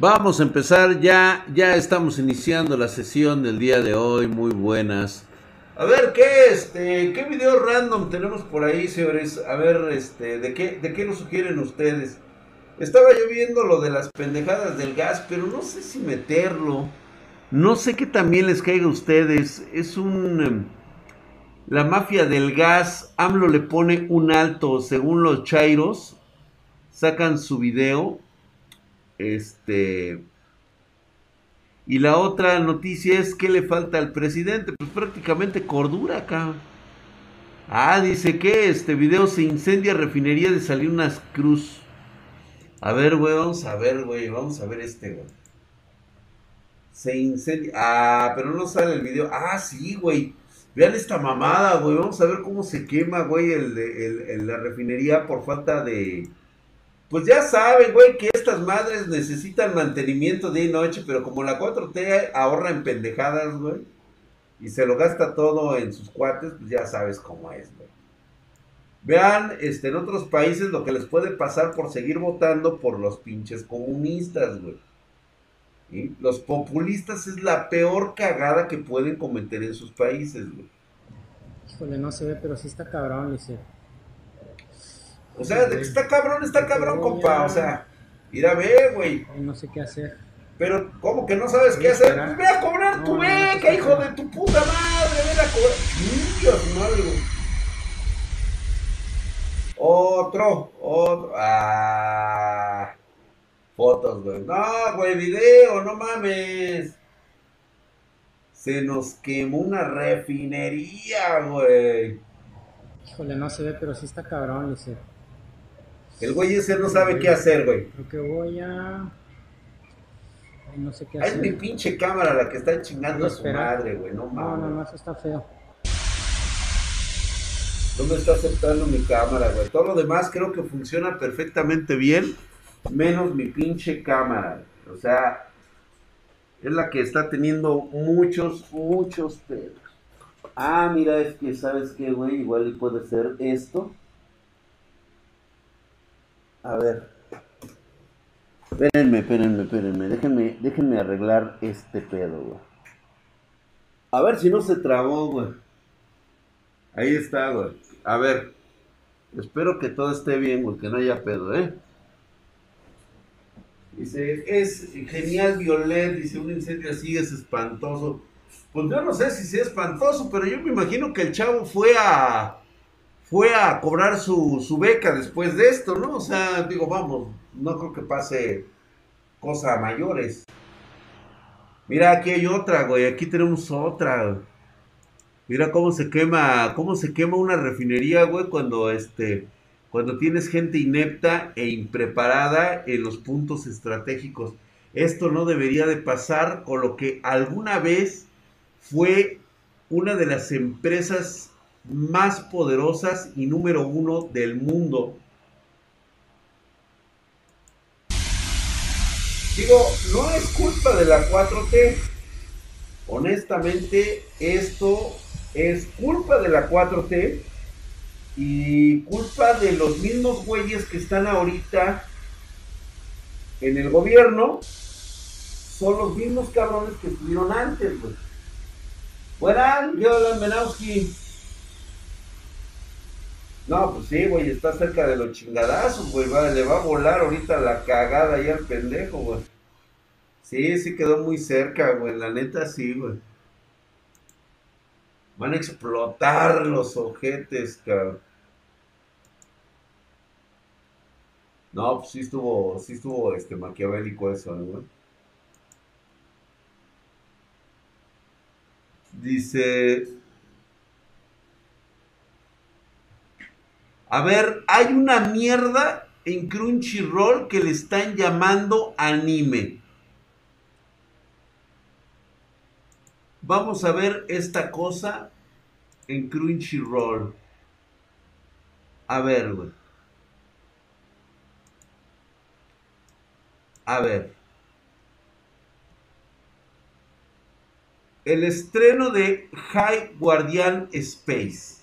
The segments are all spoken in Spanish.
Vamos a empezar ya, ya estamos iniciando la sesión del día de hoy, muy buenas. A ver, ¿qué este, qué video random tenemos por ahí, señores? A ver, este, ¿de qué, de qué lo sugieren ustedes? Estaba yo viendo lo de las pendejadas del gas, pero no sé si meterlo. No sé qué también les caiga a ustedes. Es un... em, La mafia del gas, AMLO le pone un alto, según los Chairos, sacan su video. Este... Y la otra noticia es que le falta al presidente, pues prácticamente cordura acá. Ah, dice que este video se incendia refinería de Salinas Cruz. A ver, güey, vamos a ver, güey, vamos a ver este, güey. Se incendia. Ah, pero no sale el video. Ah, sí, güey. Vean esta mamada, güey. Vamos a ver cómo se quema, güey, el, el- la refinería por falta de... Pues ya saben, güey, que estas madres necesitan mantenimiento día y noche, pero como la 4T ahorra en pendejadas, güey, y se lo gasta todo en sus cuates, pues ya sabes cómo es, güey. Vean, este, en otros países lo que les puede pasar por seguir votando por los pinches comunistas, güey. Los populistas es la peor cagada que pueden cometer en sus países, güey. Híjole, no se ve, pero sí está cabrón, dice. O sea, de que está cabrón, está cabrón, compa. O sea, ir a ver, güey. Ay, no sé qué hacer. Pero, ¿cómo que no sabes qué hacer? Pues ve a cobrar tu beca, hijo de tu puta madre. Ven a cobrar. Dios, madre, güey. Otro, otro. Ah. Fotos, güey. No, güey, video, no mames. Se nos quemó una refinería, güey. Híjole, no se ve, pero sí está cabrón, dice. El güey ese no sabe qué hacer, güey. Creo que voy a. Ay, no sé qué Es mi hacer. pinche cámara la que está chingando a su madre, güey. No No, mames. no, no, eso está feo. No me está aceptando mi cámara, güey. Todo lo demás creo que funciona perfectamente bien, menos mi pinche cámara. O sea, es la que está teniendo muchos, muchos pedos. Ah, mira, es que, ¿sabes qué, güey? Igual puede ser esto. A ver. Espérenme, espérenme, espérenme. Déjenme, déjenme arreglar este pedo, güey. A ver si no se trabó, güey. Ahí está, güey. A ver. Espero que todo esté bien, güey, que no haya pedo, ¿eh? Dice, es genial Violet, dice, un incendio así es espantoso. Pues yo no sé si sea espantoso, pero yo me imagino que el chavo fue a fue a cobrar su, su beca después de esto, ¿no? O sea, digo, vamos, no creo que pase cosa mayores. Mira, aquí hay otra, güey, aquí tenemos otra. Mira cómo se quema, cómo se quema una refinería, güey, cuando este, cuando tienes gente inepta e impreparada en los puntos estratégicos. Esto no debería de pasar con lo que alguna vez fue una de las empresas más poderosas y número uno del mundo. Digo, no es culpa de la 4T. Honestamente, esto es culpa de la 4T y culpa de los mismos güeyes que están ahorita en el gobierno. Son los mismos cabrones que estuvieron antes, güey. Buenas, Yolan Menowski. No, pues sí, güey, está cerca de los chingadazos, güey. va- le va a volar ahorita la cagada ahí al pendejo, güey. Sí, sí quedó muy cerca, güey. La neta sí, güey. Van a explotar los ojetes, cabrón. No, pues sí estuvo, sí estuvo este maquiavélico eso, ¿no, güey? Dice. A ver, hay una mierda en Crunchyroll que le están llamando anime. Vamos a ver esta cosa en Crunchyroll. A ver, güey. A ver. El estreno de High Guardian Space.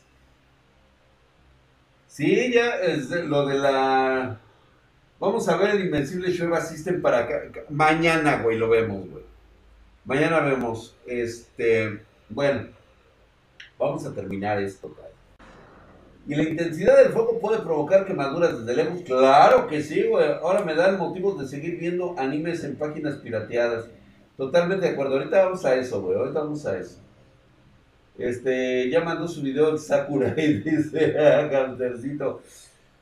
Sí, ya es lo de la... Vamos a ver el Invencible Shueva System para acá. Mañana, güey, lo vemos, güey. Mañana vemos. Este. Bueno. Vamos a terminar esto, güey. ¿Y la intensidad del fuego puede provocar quemaduras desde lejos? Claro que sí, güey. Ahora me dan motivos de seguir viendo animes en páginas pirateadas. Totalmente de acuerdo. Ahorita vamos a eso, güey. Ahorita vamos a eso. Este, ya mandó su video de Sakura y dice, Cantercito.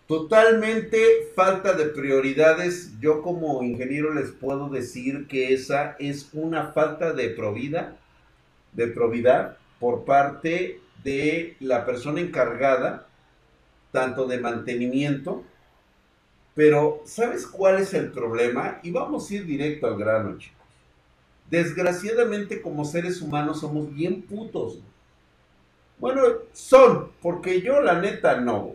Totalmente falta de prioridades. Yo como ingeniero les puedo decir que esa es una falta de probidad, de probidad por parte de la persona encargada, tanto de mantenimiento, pero ¿sabes cuál es el problema? Y vamos a ir directo al grano, chicos. Desgraciadamente como seres humanos somos bien putos. Bueno, son, porque yo la neta no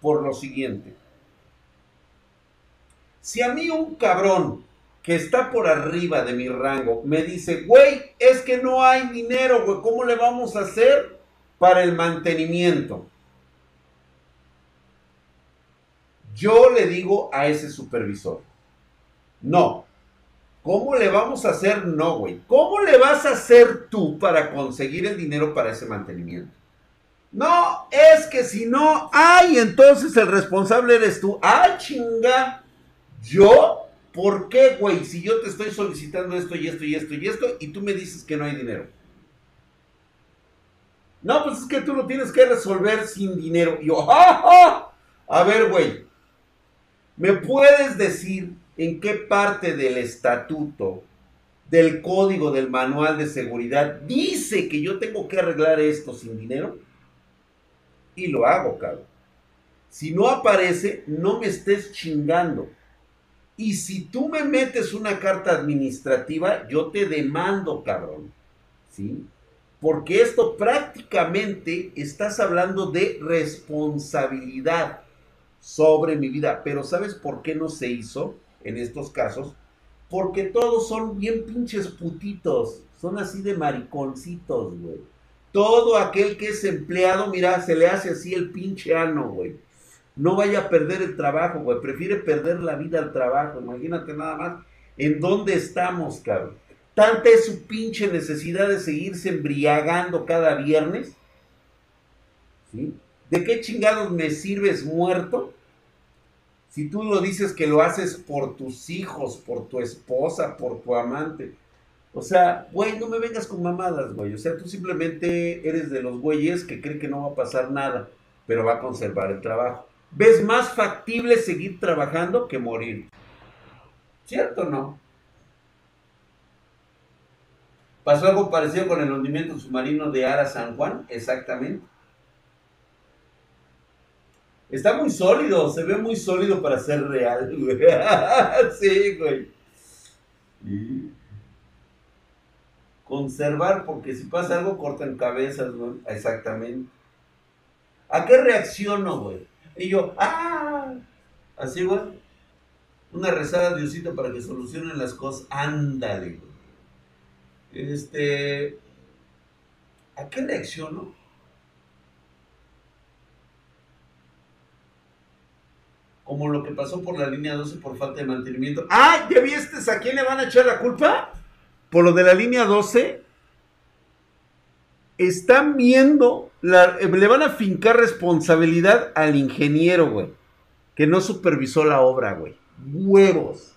por lo siguiente. Si a mí un cabrón que está por arriba de mi rango me dice, güey, es que no hay dinero, güey, ¿cómo le vamos a hacer para el mantenimiento? Yo le digo a ese supervisor, no. ¿Cómo le vamos a hacer? No, güey. ¿Cómo le vas a hacer tú para conseguir el dinero para ese mantenimiento? No, es que si no, ay, entonces el responsable eres tú. ¡Ay, chinga! ¿Yo? ¿Por qué, güey? Si yo te estoy solicitando esto y esto y esto y esto y tú me dices que no hay dinero. No, pues es que tú lo tienes que resolver sin dinero. Y yo, ¡ja, A ver, güey. ¿Me puedes decir en qué parte del estatuto, del código, del manual de seguridad dice que yo tengo que arreglar esto sin dinero? y lo hago, cabrón. Si no aparece, no me estés chingando. Y si tú me metes una carta administrativa, yo te demando, cabrón. ¿Sí? Porque esto prácticamente estás hablando de responsabilidad sobre mi vida. Pero ¿sabes por qué no se hizo en estos casos? Porque todos son bien pinches putitos. Son así de mariconcitos, güey. Todo aquel que es empleado, mira, se le hace así el pinche ano, güey. No vaya a perder el trabajo, güey. Prefiere perder la vida al trabajo. Imagínate nada más en dónde estamos, cabrón. Tanta es su pinche necesidad de seguirse embriagando cada viernes. ¿Sí? ¿De qué chingados me sirves muerto? Si tú lo dices que lo haces por tus hijos, por tu esposa, por tu amante. O sea, güey, no me vengas con mamadas, güey. O sea, tú simplemente eres de los güeyes que creen que no va a pasar nada, pero va a conservar el trabajo. ¿Ves más factible seguir trabajando que morir? ¿Cierto o no? ¿Pasó algo parecido con el hundimiento submarino de Ara San Juan? Exactamente. Está muy sólido, se ve muy sólido para ser real, güey. sí, güey conservar, porque si pasa algo, cortan cabezas, ¿no? Exactamente. ¿A qué reacciono, güey? Y yo, ¡ah! Así, güey. Una rezada a Diosito para que solucionen las cosas. Ándale, güey. Este. ¿A qué reacciono? Como lo que pasó por la línea 12 por falta de mantenimiento. ¡Ah! ¿Ya viste a quién le van a echar la culpa? por lo de la línea 12, están viendo, le van a fincar responsabilidad al ingeniero, güey, que no supervisó la obra, güey. Huevos.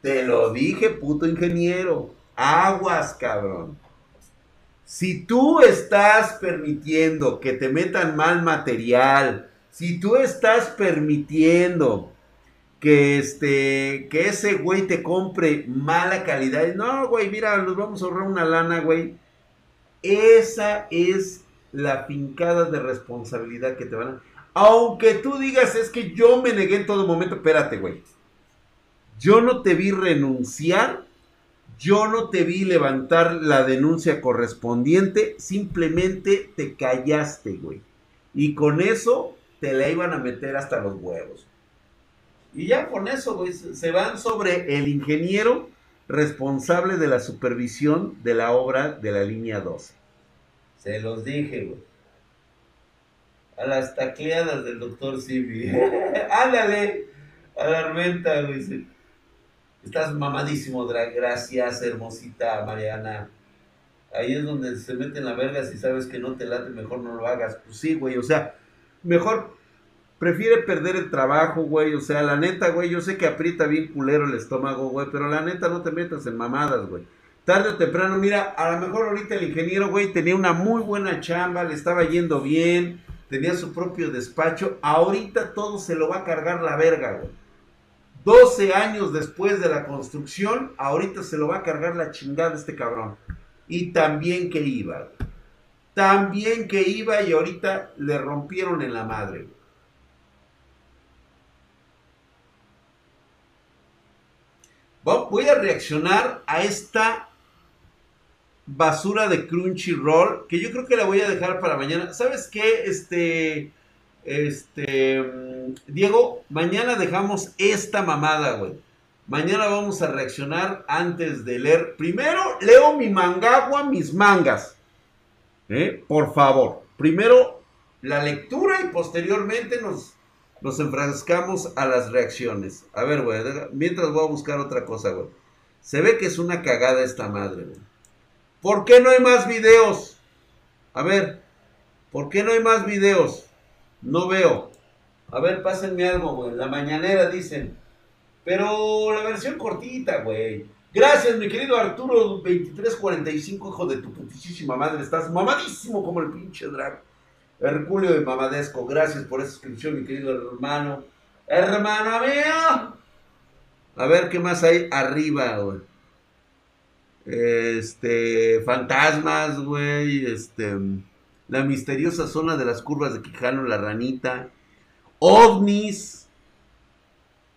Te lo dije, puto ingeniero. Aguas, cabrón. Si tú estás permitiendo que te metan mal material, si tú estás permitiendo que este, que ese güey te compre mala calidad. No, güey, mira, nos vamos a ahorrar una lana, güey. Esa es la fincada de responsabilidad que te van a... Aunque tú digas, es que yo me negué en todo momento, espérate, güey. Yo no te vi renunciar, yo no te vi levantar la denuncia correspondiente, simplemente te callaste, güey. Y con eso te la iban a meter hasta los huevos. Y ya con eso, güey, se van sobre el ingeniero responsable de la supervisión de la obra de la línea 12. Se los dije, güey. A las tacleadas del doctor Sibi. Ándale. A la Armenta, güey. Estás mamadísimo. Gracias, hermosita Mariana. Ahí es donde se mete en la verga. Si sabes que no te late, mejor no lo hagas. Pues sí, güey. O sea, mejor prefiere perder el trabajo, güey. O sea, la neta, güey. Yo sé que aprieta bien culero el estómago, güey. Pero la neta, no te metas en mamadas, güey. Tarde o temprano, mira, a lo mejor ahorita el ingeniero, güey, tenía una muy buena chamba, le estaba yendo bien, tenía su propio despacho. Ahorita todo se lo va a cargar la verga, güey. 12 años después de la construcción, ahorita se lo va a cargar la chingada este cabrón. Y también que iba, güey. También que iba y ahorita le rompieron en la madre, Voy a reaccionar a esta basura de Crunchyroll, que yo creo que la voy a dejar para mañana. ¿Sabes qué? Este, este, mm, Diego, mañana dejamos esta mamada, güey. Mañana vamos a reaccionar antes de leer. Primero leo mi mangagua, mis mangas. ¿Eh? Por favor. Primero la lectura y posteriormente nos, nos enfrascamos a las reacciones. A ver, güey, mientras voy a buscar otra cosa, güey. Se ve que es una cagada esta madre, güey. ¿Por qué no hay más videos? A ver, ¿por qué no hay más videos? No veo. A ver, pásenme algo, güey. La mañanera dicen. Pero la versión cortita, güey. Gracias, mi querido Arturo 2345, hijo de tu putísima madre. Estás mamadísimo como el pinche drag. Herculeo de Mamadesco, gracias por esa suscripción, mi querido hermano. Hermano mío. A ver qué más hay arriba, güey. Este, fantasmas, güey. Este, la misteriosa zona de las curvas de Quijano, la ranita. OVNIs.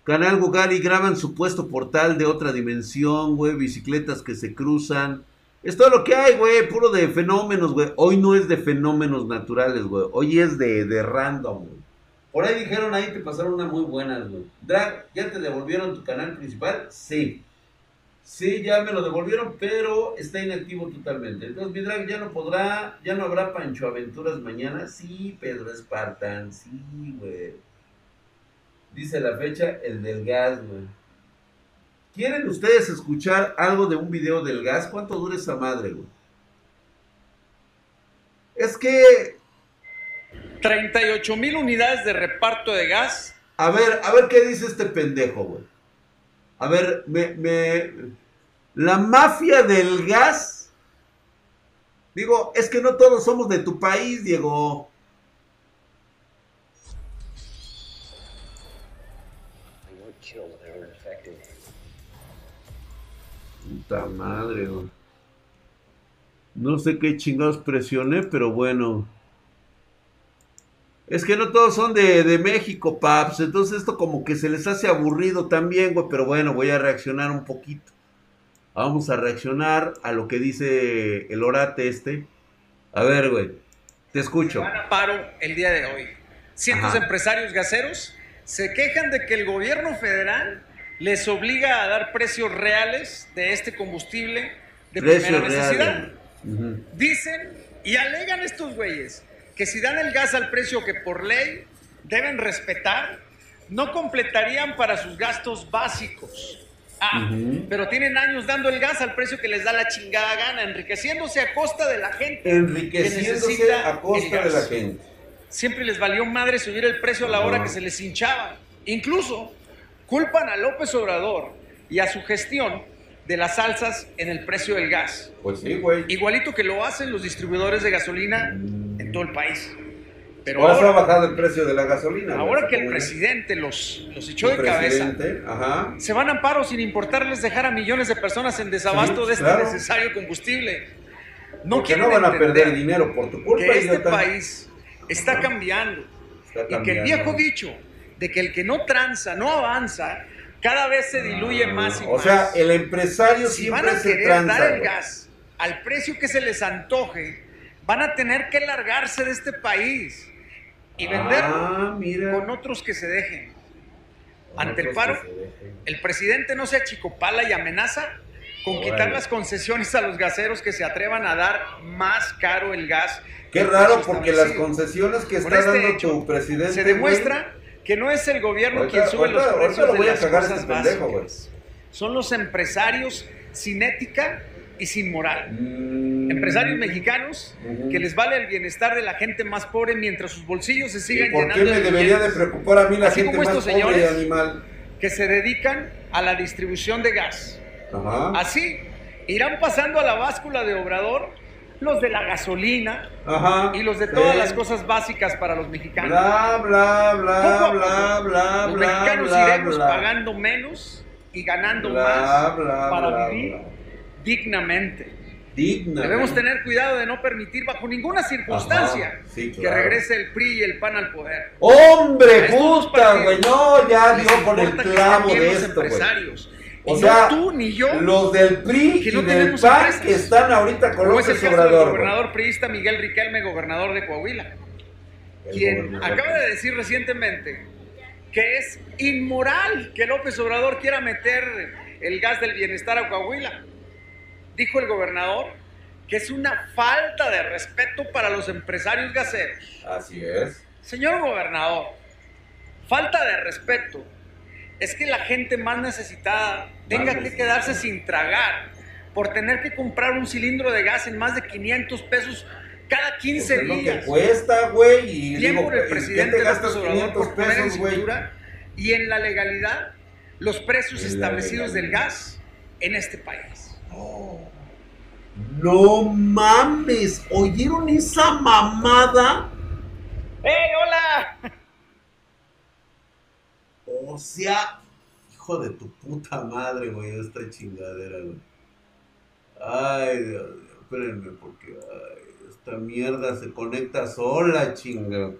Canal Gugari graban supuesto portal de otra dimensión, güey. Bicicletas que se cruzan. Es todo lo que hay, güey. Puro de fenómenos, güey. Hoy no es de fenómenos naturales, güey. Hoy es de, de random, güey. Por ahí dijeron ahí que pasaron una muy buenas, güey. Drag, ¿ya te devolvieron tu canal principal? Sí. Sí, ya me lo devolvieron, pero está inactivo totalmente. Entonces mi drag ya no podrá, ya no habrá Pancho Aventuras mañana. Sí, Pedro Spartan, sí, güey. Dice la fecha, el del gas, güey. ¿Quieren ustedes escuchar algo de un video del gas? ¿Cuánto dura esa madre, güey? Es que, 38 mil unidades de reparto de gas. a ver, a ver qué dice este pendejo, güey. A ver, me, me, la mafia del gas. Digo, es que no todos somos de tu país, Diego. Puta madre, güey. No sé qué chingados presioné, pero bueno. Es que no todos son de, de México, paps. Entonces esto como que se les hace aburrido también, güey. Pero bueno, voy a reaccionar un poquito. Vamos a reaccionar a lo que dice el orate este. A ver, güey. Te escucho. Van a paro el día de hoy. Cientos Ajá. de empresarios gaseros se quejan de que el gobierno federal les obliga a dar precios reales de este combustible de Precios primera necesidad. Dicen y alegan estos güeyes que si dan el gas al precio que por ley deben respetar, no completarían para sus gastos básicos. Ah, pero tienen años dando el gas al precio que les da la chingada gana, enriqueciéndose a costa de la gente. que Enriqueciéndose a costa de la gente. Siempre les valió madre subir el precio a la hora que se les hinchaba. Incluso culpan a López Obrador y a su gestión de las alzas en el precio del gas. Pues sí, güey. Igualito que lo hacen los distribuidores de gasolina en todo el país. Pero Ahora se ha ahora, bajado el precio de la gasolina. ahora que el presidente los, los echó el de cabeza, Ajá. se van a paro sin importarles dejar a millones de personas en desabasto Sí, de este claro. necesario combustible. No Porque quieren no van a perder dinero por tu culpa. que este idiota. país está cambiando Está y que el viejo dicho de que el que no tranza, no avanza, cada vez se diluye más y o más. sea, el empresario si van siempre a se querer tranza. dar el güey. gas al precio que se les antoje, van a tener que largarse de este país y venderlo Ah, con otros que se dejen. Ante el paro, el presidente no se achicopala y amenaza con Órale. quitar las concesiones a los gaseros que se atrevan a dar más caro el gas. Qué raro, porque las concesiones que Con está este dando hecho, tu presidente. Se güey, demuestra que no es el gobierno Ahorita- quien sube los ahorita- ahorita precios lo de voy las cagar cosas este pendejo, básicas. Son los empresarios sin ética y sin moral. Mm. Empresarios mexicanos que les vale el bienestar de la gente más pobre mientras sus bolsillos se ¿Y sigan por qué llenando me de debería de preocupar a mí la Así gente como más estos pobre y señores. animal? que se dedican a la distribución de gas. Ajá. Así irán pasando a la báscula de Obrador los de la gasolina Ajá. y los de todas Sí. las cosas básicas para los mexicanos. Bla, bla, bla, bla, bla, los mexicanos bla, iremos bla. pagando menos y ganando Bla, más para vivir dignamente. Digna. Debemos tener cuidado de no permitir bajo ninguna circunstancia Ajá, sí, que regrese el PRI y el PAN al poder. ¡Hombre, puta, güey! No, ya dio con el clavo de esto, empresarios. O sea, no tú ni yo, Los del PRI que y del PAN están ahorita con es el López caso del Obrador, gobernador priista Miguel Riquelme, gobernador de Coahuila, El quien acaba de decir recientemente que es inmoral que López Obrador quiera meter el gas del bienestar a Coahuila. Dijo el gobernador que es una falta de respeto para los empresarios gaseros. Así es. Señor gobernador, falta de respeto es que la gente más necesitada tenga que quedarse sin tragar por tener que comprar un cilindro de gas en más de 500 pesos cada 15 Pues es lo que días. cuesta, güey. Y Bien digo, por el ¿en presidente te gastas López Obrador 500 por poner en pesos, güey? cintura y en la legalidad los precios En establecidos del gas en este país. No mames, ¿oyeron esa mamada? ¡Hey, hola! O sea, hijo de tu puta madre, güey, esta chingadera, güey. Ay, Dios mío, espérenme, porque ay, esta mierda se conecta sola, chinga.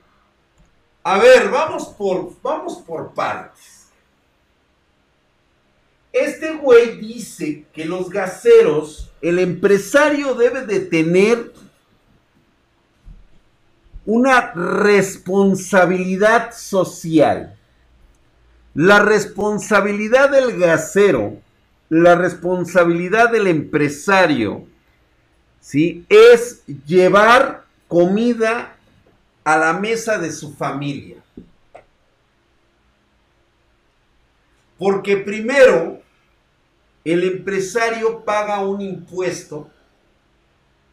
A ver, vamos por, vamos por partes. Este güey dice que los gaseros, el empresario debe de tener una responsabilidad social. La responsabilidad del gasero, la responsabilidad del empresario, ¿sí? Es llevar comida a la mesa de su familia. Porque primero, el empresario paga un impuesto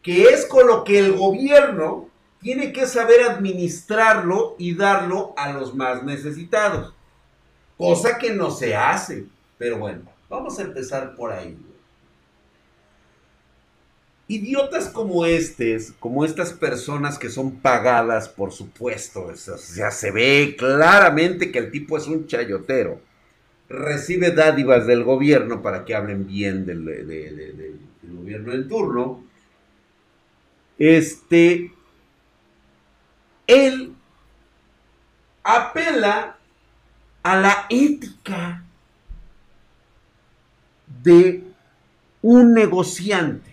que es con lo que el gobierno tiene que saber administrarlo y darlo a los más necesitados. Cosa que no se hace. Pero bueno, vamos a empezar por ahí. Idiotas como estos, como estas personas que son pagadas, por supuesto, o sea, se ve claramente que el tipo es un chayotero. Recibe dádivas del gobierno para que hablen bien del, de- de- de- del gobierno en turno. Este, él apela a la ética de un negociante.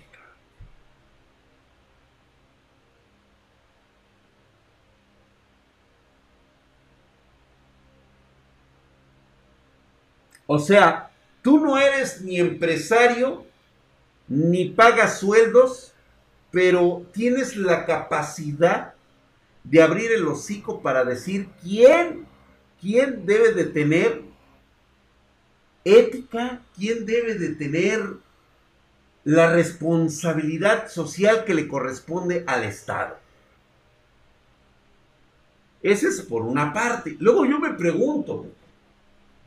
O sea, tú no eres ni empresario, ni pagas sueldos, pero tienes la capacidad de abrir el hocico para decir quién, quién debe de tener ética, quién debe de tener la responsabilidad social que le corresponde al Estado. Ese es por una parte. Luego yo me pregunto,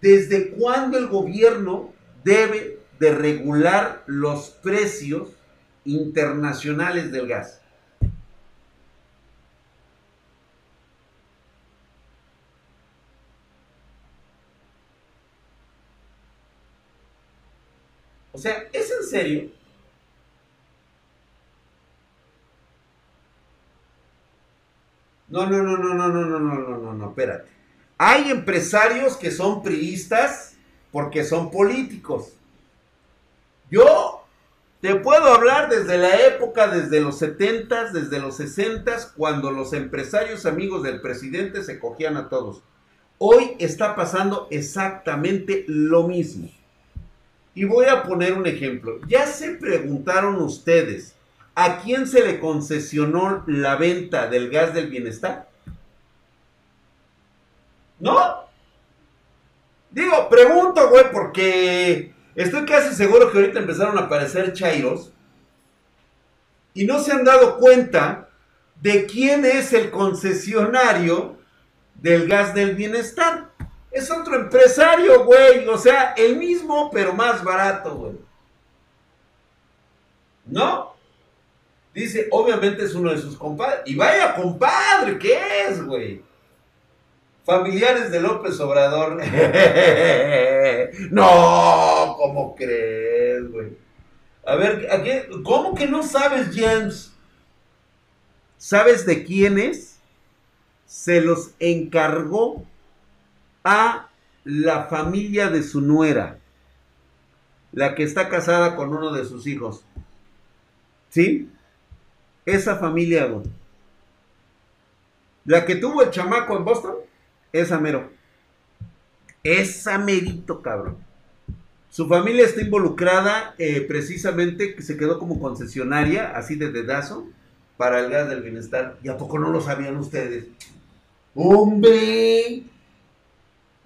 ¿desde cuándo el gobierno debe de regular los precios internacionales del gas? O sea, ¿es en serio? No, no, no, no, no, no, no, no, no, no, no, espérate. Hay empresarios que son priistas porque son políticos. Yo te puedo hablar desde la época, desde los 70s, desde los 60s, cuando los empresarios amigos del presidente se cogían a todos. Hoy está pasando exactamente lo mismo. Y voy a poner un ejemplo. ¿Ya se preguntaron ustedes a quién se le concesionó la venta del gas del bienestar? ¿No? Digo, pregunto, güey, porque estoy casi seguro que ahorita empezaron a aparecer chairos y no se han dado cuenta de quién es el concesionario del gas del bienestar. Es otro empresario, güey. O sea, el mismo, pero más barato, güey. ¿No? Dice, obviamente es uno de sus compadres. Y vaya compadre, ¿qué es, güey? Familiares de López Obrador. no, ¿cómo crees, güey? A ver, ¿a qué? ¿cómo que no sabes, James? ¿Sabes de quiénes? Se los encargó a la familia de su nuera, la que está casada con uno de sus hijos. ¿Sí? Esa familia. La que tuvo el chamaco en Boston, esa mero. Esa merito, cabrón. Su familia está involucrada eh, precisamente, que se quedó como concesionaria, así de dedazo, para el gas del bienestar. ¿Y a poco no lo sabían ustedes? ¡Hombre!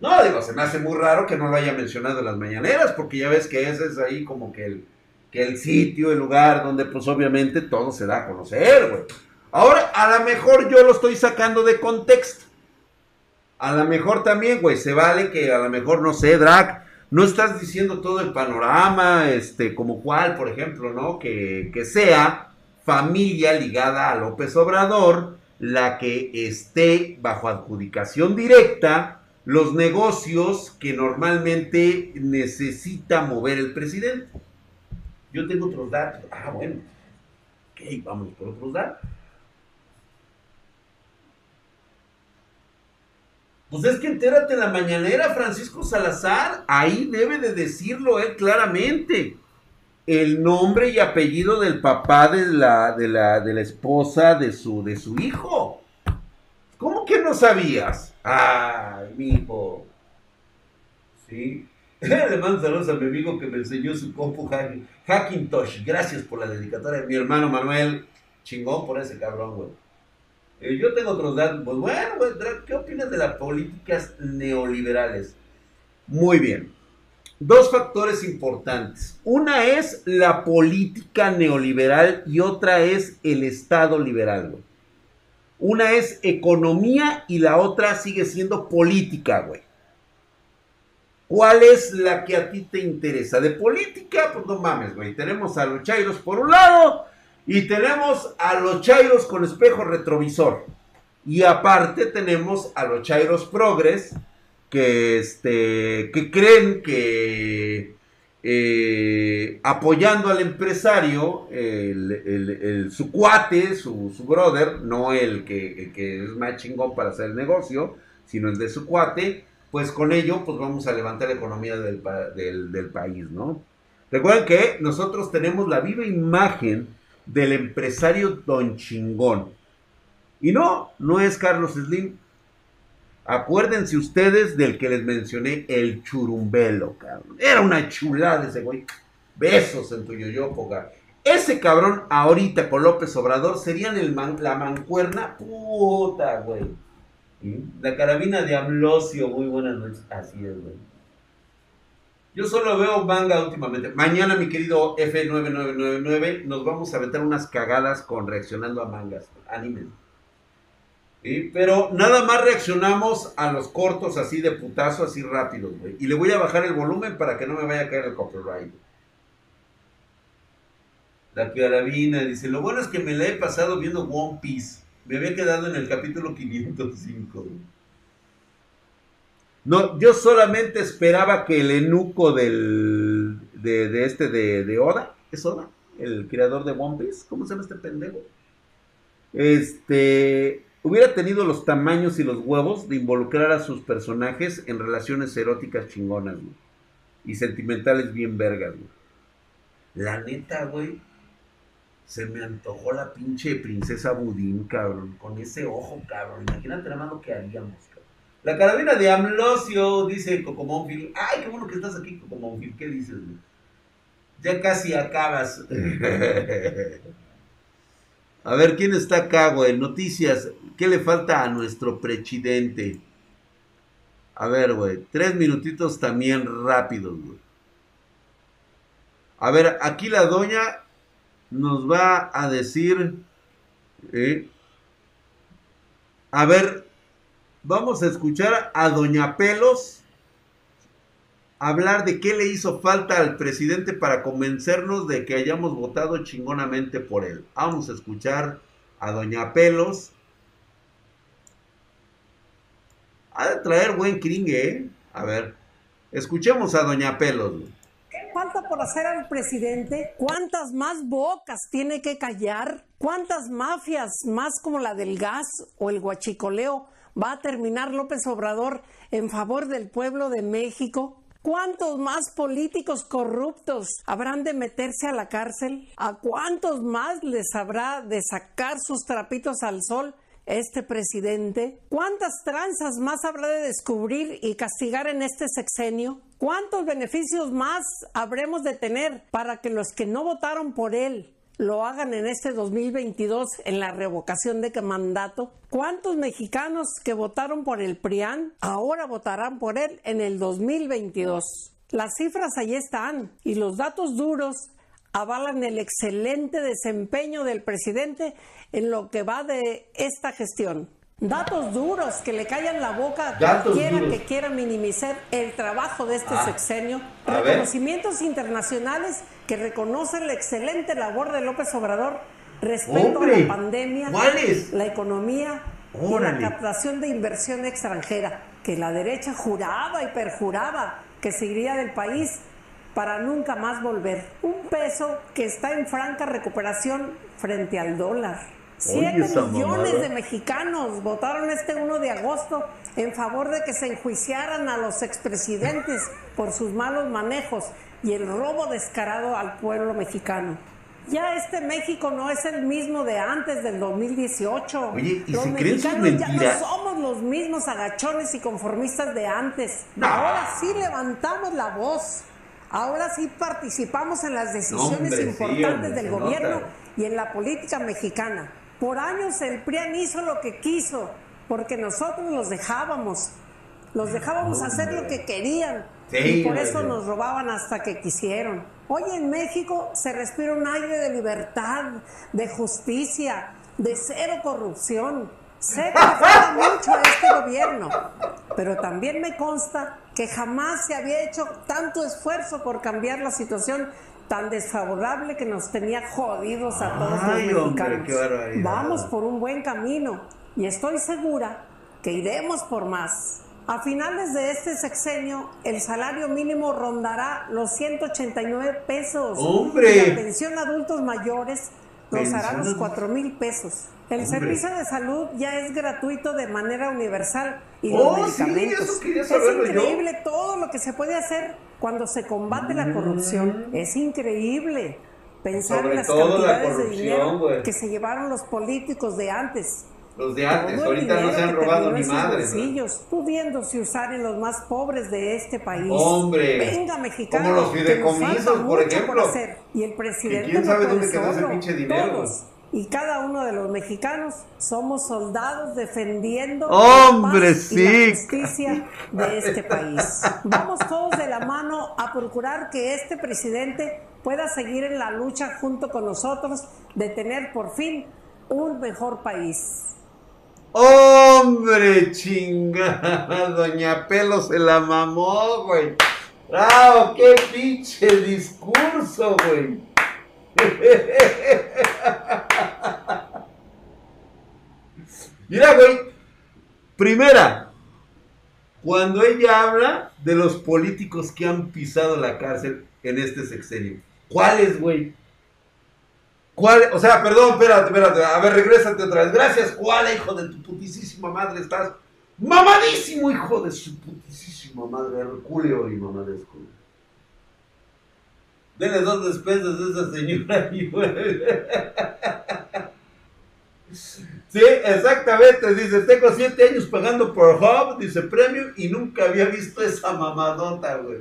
No, digo, se me hace muy raro que no lo haya mencionado en las mañaneras, porque ya ves que ese es ahí como que el, que el sitio, el lugar donde pues obviamente todo se da a conocer, güey. Ahora, a lo mejor yo lo estoy sacando de contexto. A lo mejor también, güey, se vale que a lo mejor, no sé, Drac, no estás diciendo todo el panorama, este, como cual, por ejemplo, ¿no? Que, que sea familia ligada a López Obrador la que esté bajo adjudicación directa los negocios que normalmente necesita mover el presidente. Yo tengo otros datos. Ah, bueno. Ok, vamos por otros datos. Pues es que entérate en la mañanera, Francisco Salazar. Ahí debe de decirlo él claramente. El nombre y apellido del papá de la, de la, de la esposa de su, de su hijo. ¿Cómo que no sabías? Ay, mi hijo. Sí. Le mando saludos a mi amigo que me enseñó su compu Hackintosh. Gracias por la dedicatoria. Mi hermano Manuel. Chingón por ese cabrón, güey. Eh, yo tengo otros datos. Pues bueno, güey, ¿qué opinas de las políticas neoliberales? Muy bien. Dos factores importantes. Una es la política neoliberal y otra es el Estado liberal, güey. Una es economía y la otra sigue siendo política, güey. ¿Cuál es la que a ti te interesa? De política, pues no mames, güey. Tenemos a los chairos por un lado y tenemos a los chairos con espejo retrovisor. Y aparte tenemos a los chairos progres que, este, que creen que eh, apoyando al empresario, su cuate, su, brother, no el que, es más chingón para hacer el negocio, sino el de su cuate, pues con ello pues vamos a levantar la economía del, del país, ¿no? Recuerden que nosotros tenemos la viva imagen del empresario don chingón. Y no, no es Carlos Slim, Acuérdense ustedes del que les mencioné, el churumbelo, cabrón. Era una chulada ese güey. Besos en tu yoyopo, Ese cabrón ahorita con López Obrador serían el la mancuerna puta, güey. La carabina de Amlosio, muy buenas noches. Así es, güey. Yo solo veo manga últimamente. Mañana, mi querido F9999, nos vamos a meter unas cagadas con reaccionando a mangas. Pero nada más reaccionamos a los cortos así de putazo, así rápidos, güey. Y le voy a bajar el volumen para que no me vaya a caer el copyright. La carabina dice, lo bueno es que me la he pasado viendo One Piece. Me había quedado en el capítulo 505. No, yo solamente esperaba que el enuco del, de, de este, de, de Oda, ¿es Oda? El creador de One Piece, ¿cómo se llama este pendejo? Este, hubiera tenido los tamaños y los huevos de involucrar a sus personajes en relaciones eróticas chingonas, güey. Y sentimentales bien vergas, güey. La neta, güey. Se me antojó la pinche princesa Budín, cabrón. Con ese ojo, cabrón. Imagínate más lo que haríamos, cabrón. La carabina de Amlosio, dice Cocomónfil. Ay, qué bueno que estás aquí, Cocomónfil. ¿Qué dices, güey? Ya casi acabas. A ver, ¿quién está acá, güey? Noticias. ¿Qué le falta a nuestro presidente? A ver, güey. Tres minutitos también rápidos, güey. A ver, aquí la doña nos va a decir. ¿eh? A ver, vamos a escuchar a Doña Pelos hablar de qué le hizo falta al presidente para convencernos de que hayamos votado chingonamente por él. Vamos a escuchar a Doña Pelos. Ha de traer buen cringue, ¿eh? A ver, escuchemos a Doña Pelos. ¿Qué falta por hacer al presidente? ¿Cuántas más bocas tiene que callar? ¿Cuántas mafias más como la del gas o el guachicoleo va a terminar López Obrador en favor del pueblo de México? ¿Cuántos más políticos corruptos habrán de meterse a la cárcel? ¿A cuántos más les habrá de sacar sus trapitos al sol este presidente? ¿Cuántas tranzas más habrá de descubrir y castigar en este sexenio? ¿Cuántos beneficios más habremos de tener para que los que no votaron por él lo hagan en este 2022 en la revocación de mandato? ¿Cuántos mexicanos que votaron por el PRIAN ahora votarán por él en el 2022? Las cifras ahí están y los datos duros avalan el excelente desempeño del presidente en lo que va de esta gestión. Datos duros que le callan la boca a cualquiera que quiera minimizar el trabajo de este Ah, sexenio. ver. Reconocimientos internacionales que reconocen la excelente labor de López Obrador respecto ¡Hombre! a la pandemia, la economía y la captación de inversión extranjera, que la derecha juraba y perjuraba que se iría del país para nunca más volver. Un peso que está en franca recuperación frente al dólar. Siete millones de mexicanos votaron este 1 de agosto en favor de que se enjuiciaran a los expresidentes por sus malos manejos y el robo descarado al pueblo mexicano. Ya este México no es el mismo de antes del 2018. Oye, ¿y los si creen mexicanos ya no somos los mismos agachones y conformistas de antes. No. Ahora sí levantamos la voz. Ahora sí participamos en las decisiones hombre, importantes del gobierno nota. y en la política mexicana. Por años el PRIAN hizo lo que quiso, porque nosotros los dejábamos. Los dejábamos hacer lo que querían. Sí, y por eso nos robaban hasta que quisieron. Hoy en México se respira un aire de libertad, de justicia, de cero corrupción. Sé que falta mucho a este gobierno, pero también me consta que jamás se había hecho tanto esfuerzo por cambiar la situación tan desfavorable que nos tenía jodidos a todos Ay, los mexicanos. Vamos por un buen camino y estoy segura que iremos por más. A finales de este sexenio, el salario mínimo rondará los 189 pesos. ¡Hombre! Y la pensión a adultos mayores rozará Pensión los adultos- 4 mil pesos. El ¡Hombre! servicio de salud ya es gratuito de manera universal y Oh, los sí, medicamentos. eso es yo. increíble todo lo que se puede hacer cuando se combate la corrupción. Es increíble pensar Mm. Sobre en las la cantidades de dinero que se llevaron los políticos de antes. Los de antes, ahorita no se han robado ni güey. bolsillos, pudiéndose usar en los más pobres de este país. Hombre, venga mexicano, como los fideicomisos, por ejemplo. hacer. Y el presidente quién sabe dónde quedó ese pinche dinero. Todos y cada uno de los mexicanos somos soldados defendiendo Hombre, la paz y la justicia de este país. Vamos todos de la mano a procurar que este presidente pueda seguir en la lucha junto con nosotros de tener por fin un mejor país. Hombre, chingada, Doña Pelo se la mamó, güey. ¡Bravo! ¡Qué pinche discurso, güey! Mira, güey. Primera, cuando ella habla de los políticos que han pisado la cárcel en este sexenio. ¿Cuáles, güey? ¿Cuál? O sea, perdón, espérate, espérate. A ver, regrésate otra vez. Gracias, ¿cuál, hijo de tu putísima madre? Estás mamadísimo, hijo de su putísima madre. Herculeo y mamadesco. Dele dos despensas a esa señora. y. Sí, exactamente. Dice, tengo siete años pagando por Hub, dice premio, y nunca había visto esa mamadota, güey.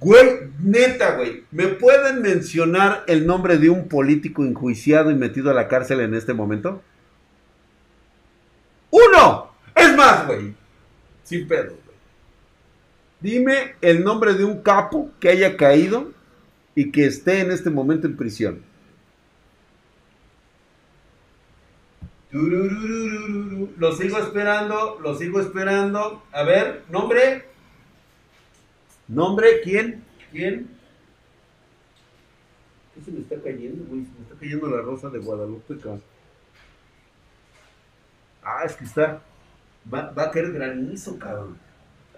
Güey, neta, güey. ¿Me pueden mencionar el nombre de un político enjuiciado y metido a la cárcel en este momento? ¡Uno! Es más, güey. Sin pedo, güey. Dime el nombre de un capo que haya caído y que esté en este momento en prisión. Lo sigo esperando, lo sigo esperando. A ver, nombre. Nombre, ¿quién? ¿Quién? ¿Qué se me está cayendo, güey? Se me está cayendo la rosa de Guadalupe, cabrón. Ah, es que está. Va, va a caer granizo, cabrón.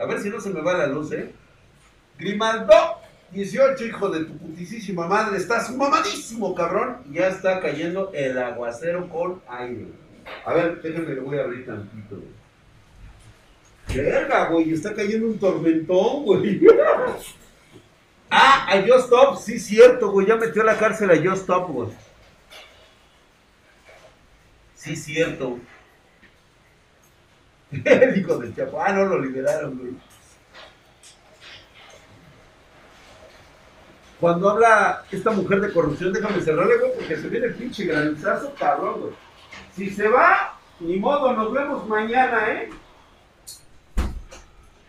A ver si no se me va la luz, ¿eh? Grimaldo, 18, hijo de tu putisísima madre. Estás mamadísimo, cabrón. Y ya está cayendo el aguacero con aire. A ver, déjenme, le voy a abrir tantito, güey. Verga, güey, está cayendo un tormentón, güey. ah, a Just Stop, sí, cierto, güey. Ya metió a la cárcel a Just Stop, güey. Sí, cierto. El hijo del Chapo. Ah, no lo liberaron, güey. Cuando habla esta mujer de corrupción, déjame cerrarle, güey, porque se viene el pinche granizazo, cabrón, güey. Si se va, ni modo, nos vemos mañana, ¿eh?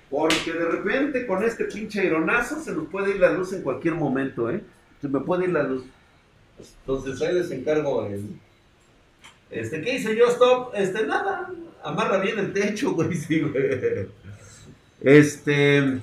Porque de repente con este pinche aeronazo se nos puede ir la luz en cualquier momento, ¿eh? Se me puede ir la luz. Entonces ahí les encargo el... Este, ¿qué hice yo, stop? Este, nada, amarra bien el techo, güey, sí, güey. Este,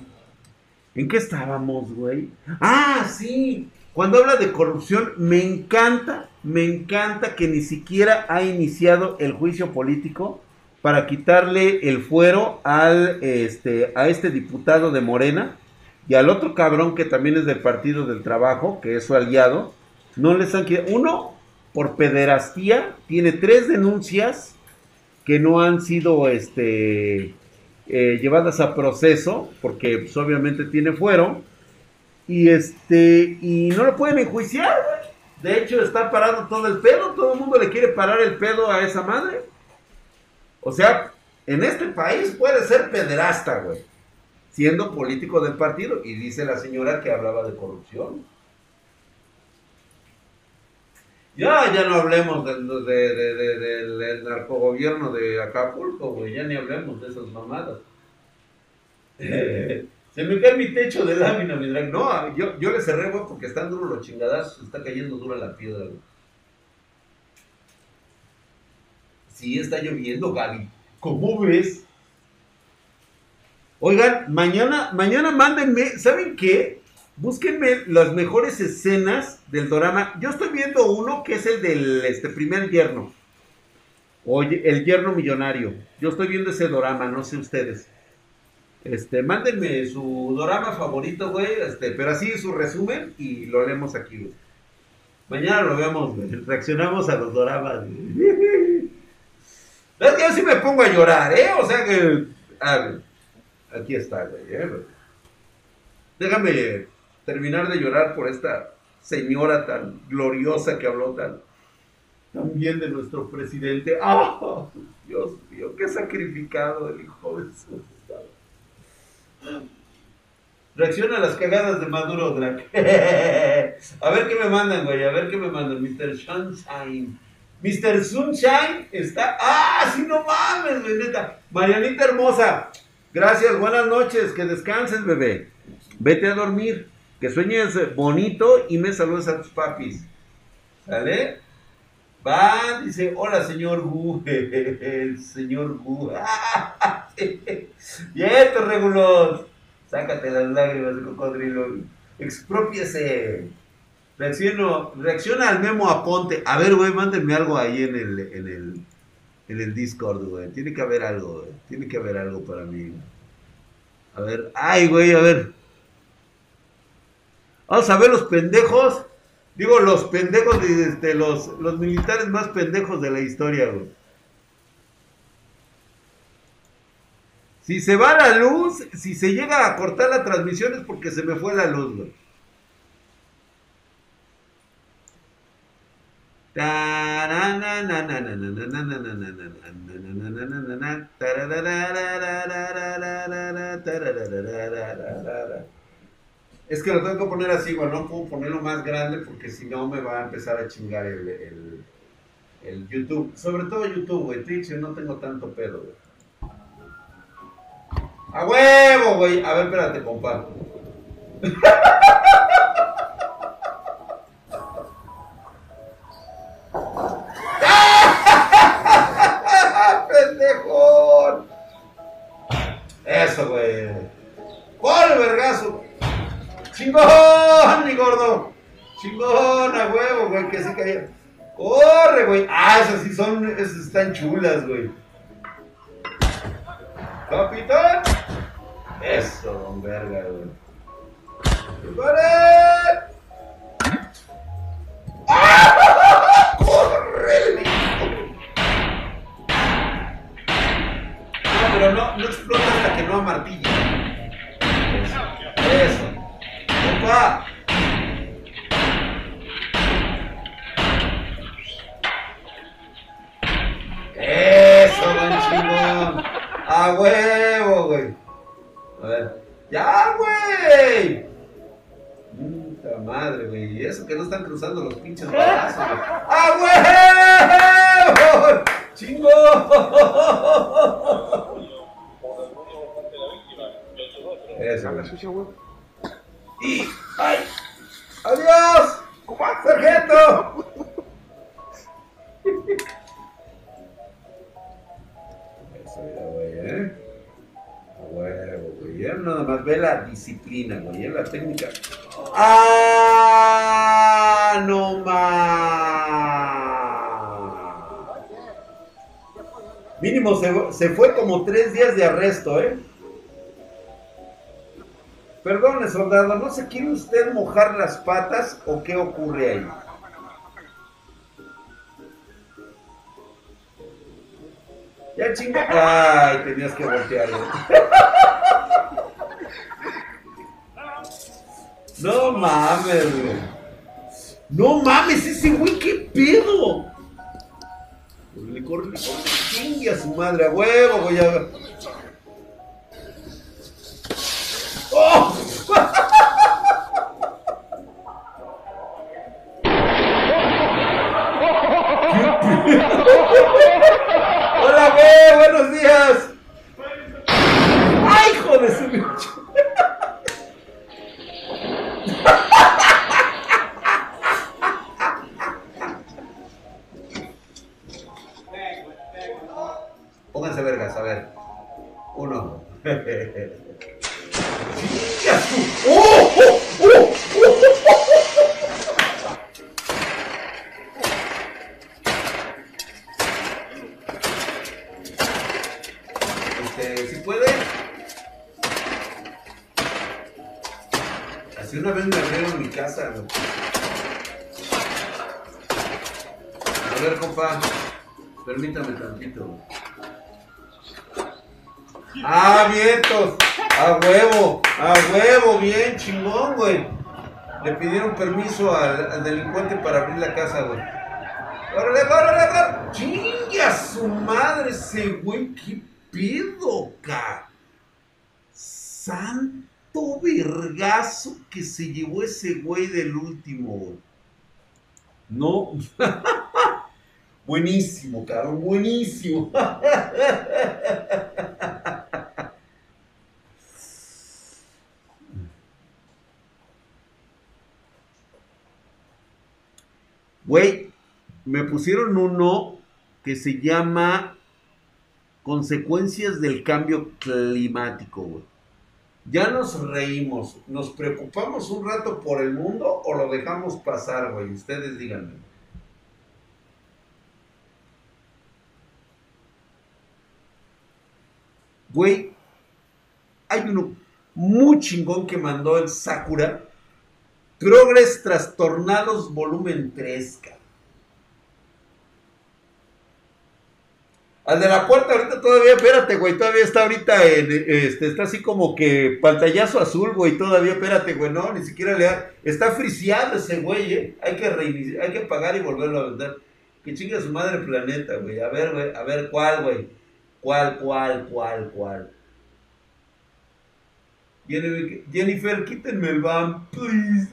¿en qué estábamos, güey? Ah, sí, cuando habla de corrupción, me encanta, me encanta que ni siquiera ha iniciado el juicio político para quitarle el fuero al, este, a este diputado de Morena y al otro cabrón que también es del Partido del Trabajo, que es su aliado. No les han quitado. Uno, por pederastía, tiene tres denuncias que no han sido este, eh, llevadas a proceso, porque pues, obviamente tiene fuero, y este, y no lo pueden enjuiciar. De hecho, está parado todo el pedo, todo el mundo le quiere parar el pedo a esa madre. O sea, en este país puede ser pederasta, güey, siendo político del partido, y dice la señora que hablaba de corrupción. Ya, ya no hablemos del, de, de, de, del, narcogobierno de Acapulco, güey. Ya ni hablemos de esas mamadas. se me cae mi techo de lámina, mi drag. No, yo, yo le cerré, güey, porque están duros los chingadazos. Está cayendo dura la piedra, güey. Sí, está lloviendo, Gaby. ¿Cómo ves? Oigan, mañana, mañana mándenme, ¿saben qué? Búsquenme las mejores escenas del drama. Yo estoy viendo uno que es el del este, primer yerno. Oye, el yerno millonario. Yo estoy viendo ese drama, no sé ustedes. Este, mándenme su drama favorito, güey. Este, pero así su resumen y lo leemos aquí, güey. Mañana lo vemos, güey. Reaccionamos a los doramas. Que yo sí me pongo a llorar, ¿eh? O sea que. aquí está, güey. ¿eh? Déjame terminar de llorar por esta señora tan gloriosa que habló tan, tan bien de nuestro presidente. ¡Ah! Dios mío, qué sacrificado el hijo de su. Reacciona a las cagadas de Maduro, Drake. a ver qué me mandan, güey. A ver qué me mandan. Mr. Sunshine. Mr. Sunshine está. ¡Ah! Sí, no mames, güey. Marianita hermosa. Gracias, buenas noches. Que descanses, bebé. Vete a dormir. Que sueñes bonito y me saludes a tus papis. ¿Sale? Va, dice, hola señor Gu, el señor Gu. y esto, regulos. Sácate las lágrimas de cocodrilo. Expropiese. Reacciono, reacciona al memo aponte. A ver, güey, mándenme algo ahí en el, en el, en el Discord, güey. Tiene que haber algo, güey. Tiene que haber algo para mí. A ver, ay, güey, a ver. Vamos a ver los pendejos. Digo, los pendejos de, este, los, militares más pendejos de la historia. Si se va la luz, si se llega a cortar la transmisión es porque se me fue la luz, güey. Es que lo tengo que poner así, güey. No puedo ponerlo más grande porque si no me va a empezar a chingar el, el, YouTube. Sobre todo YouTube, güey. Twitch no tengo tanto pedo, güey. A huevo, güey. A ver, espérate, compa. chulas, güey. ¡Capitán! Eso, don verga, güey. Tres días de arresto, ¿eh? Perdone, soldado, ¿no se quiere usted mojar las patas o qué ocurre ahí? Ya chinga. Ay, tenías que voltearlo. No mames, güey. No mames, ese güey, qué pedo. Corre, corre, chingue a su madre, a huevo, güey. a- A huevo. A huevo, bien, chingón, güey. Le pidieron permiso al, delincuente para abrir la casa, güey. ¡Órale, órale, órale! ¡Chingue a su madre ese güey! ¿Qué pedo, ca? Santo vergazo que se llevó ese güey del último. No. buenísimo, cabrón, buenísimo. Güey, me pusieron uno que se llama Consecuencias del cambio climático, güey. Ya nos reímos, nos preocupamos un rato por el mundo o lo dejamos pasar, güey. Ustedes díganme. Güey, hay uno muy chingón que mandó el Sakura. Progres Trastornados Volumen 3, cabrón. Al de la puerta ahorita todavía, espérate, güey, todavía está ahorita en, este, está así como que pantallazo azul, güey, todavía, espérate, güey, no, ni siquiera le está friseado ese güey, eh, hay que reiniciar, hay que pagar y volverlo a vender. Que chingue a su madre el planeta, güey, a ver, güey, a ver, ¿cuál, güey? ¿Cuál, cuál, cuál, cuál? Jennifer, quítenme el van, please.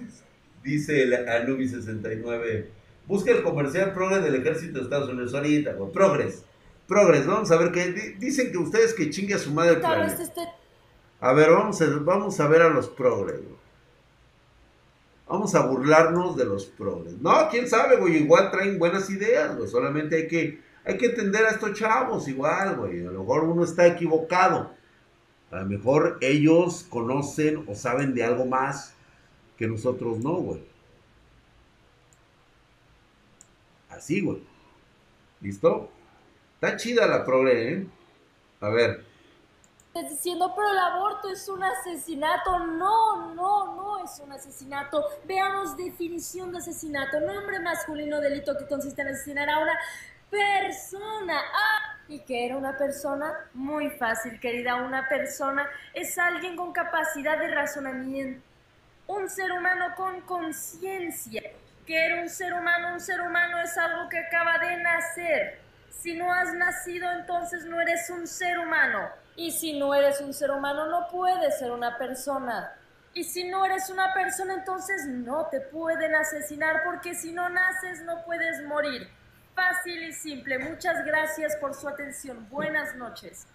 Dice el Anubi69. Busca el comercial Progress del Ejército de Estados Unidos ahorita, güey. Progress. Progress, vamos a ver qué. di- Dicen que ustedes que chingue a su madre Claro, este, este A ver, vamos a, vamos a ver a los progres, güey. Vamos a burlarnos de los progres. No, quién sabe, güey. Igual traen buenas ideas, güey. Solamente hay que, hay que entender a estos chavos igual, güey. A lo mejor uno está equivocado. A lo mejor ellos conocen o saben de algo más que nosotros no, güey. Así, güey. ¿Listo? Está chida la progre, ¿eh? A ver. Estás diciendo, pero el aborto es un asesinato. No, no, no es un asesinato. Veamos definición de asesinato. Nombre masculino, delito que consiste en asesinar a una persona. Ah, ¿y qué era una persona? Muy fácil, querida. Una persona es alguien con capacidad de razonamiento. Un ser humano con conciencia. ¿Qué era un ser humano? Un ser humano es algo que acaba de nacer. Si no has nacido, entonces no eres un ser humano. Y si no eres un ser humano, no puedes ser una persona. Y si no eres una persona, entonces no te pueden asesinar porque si no naces no puedes morir. Fácil y simple. Muchas gracias por su atención. Buenas noches.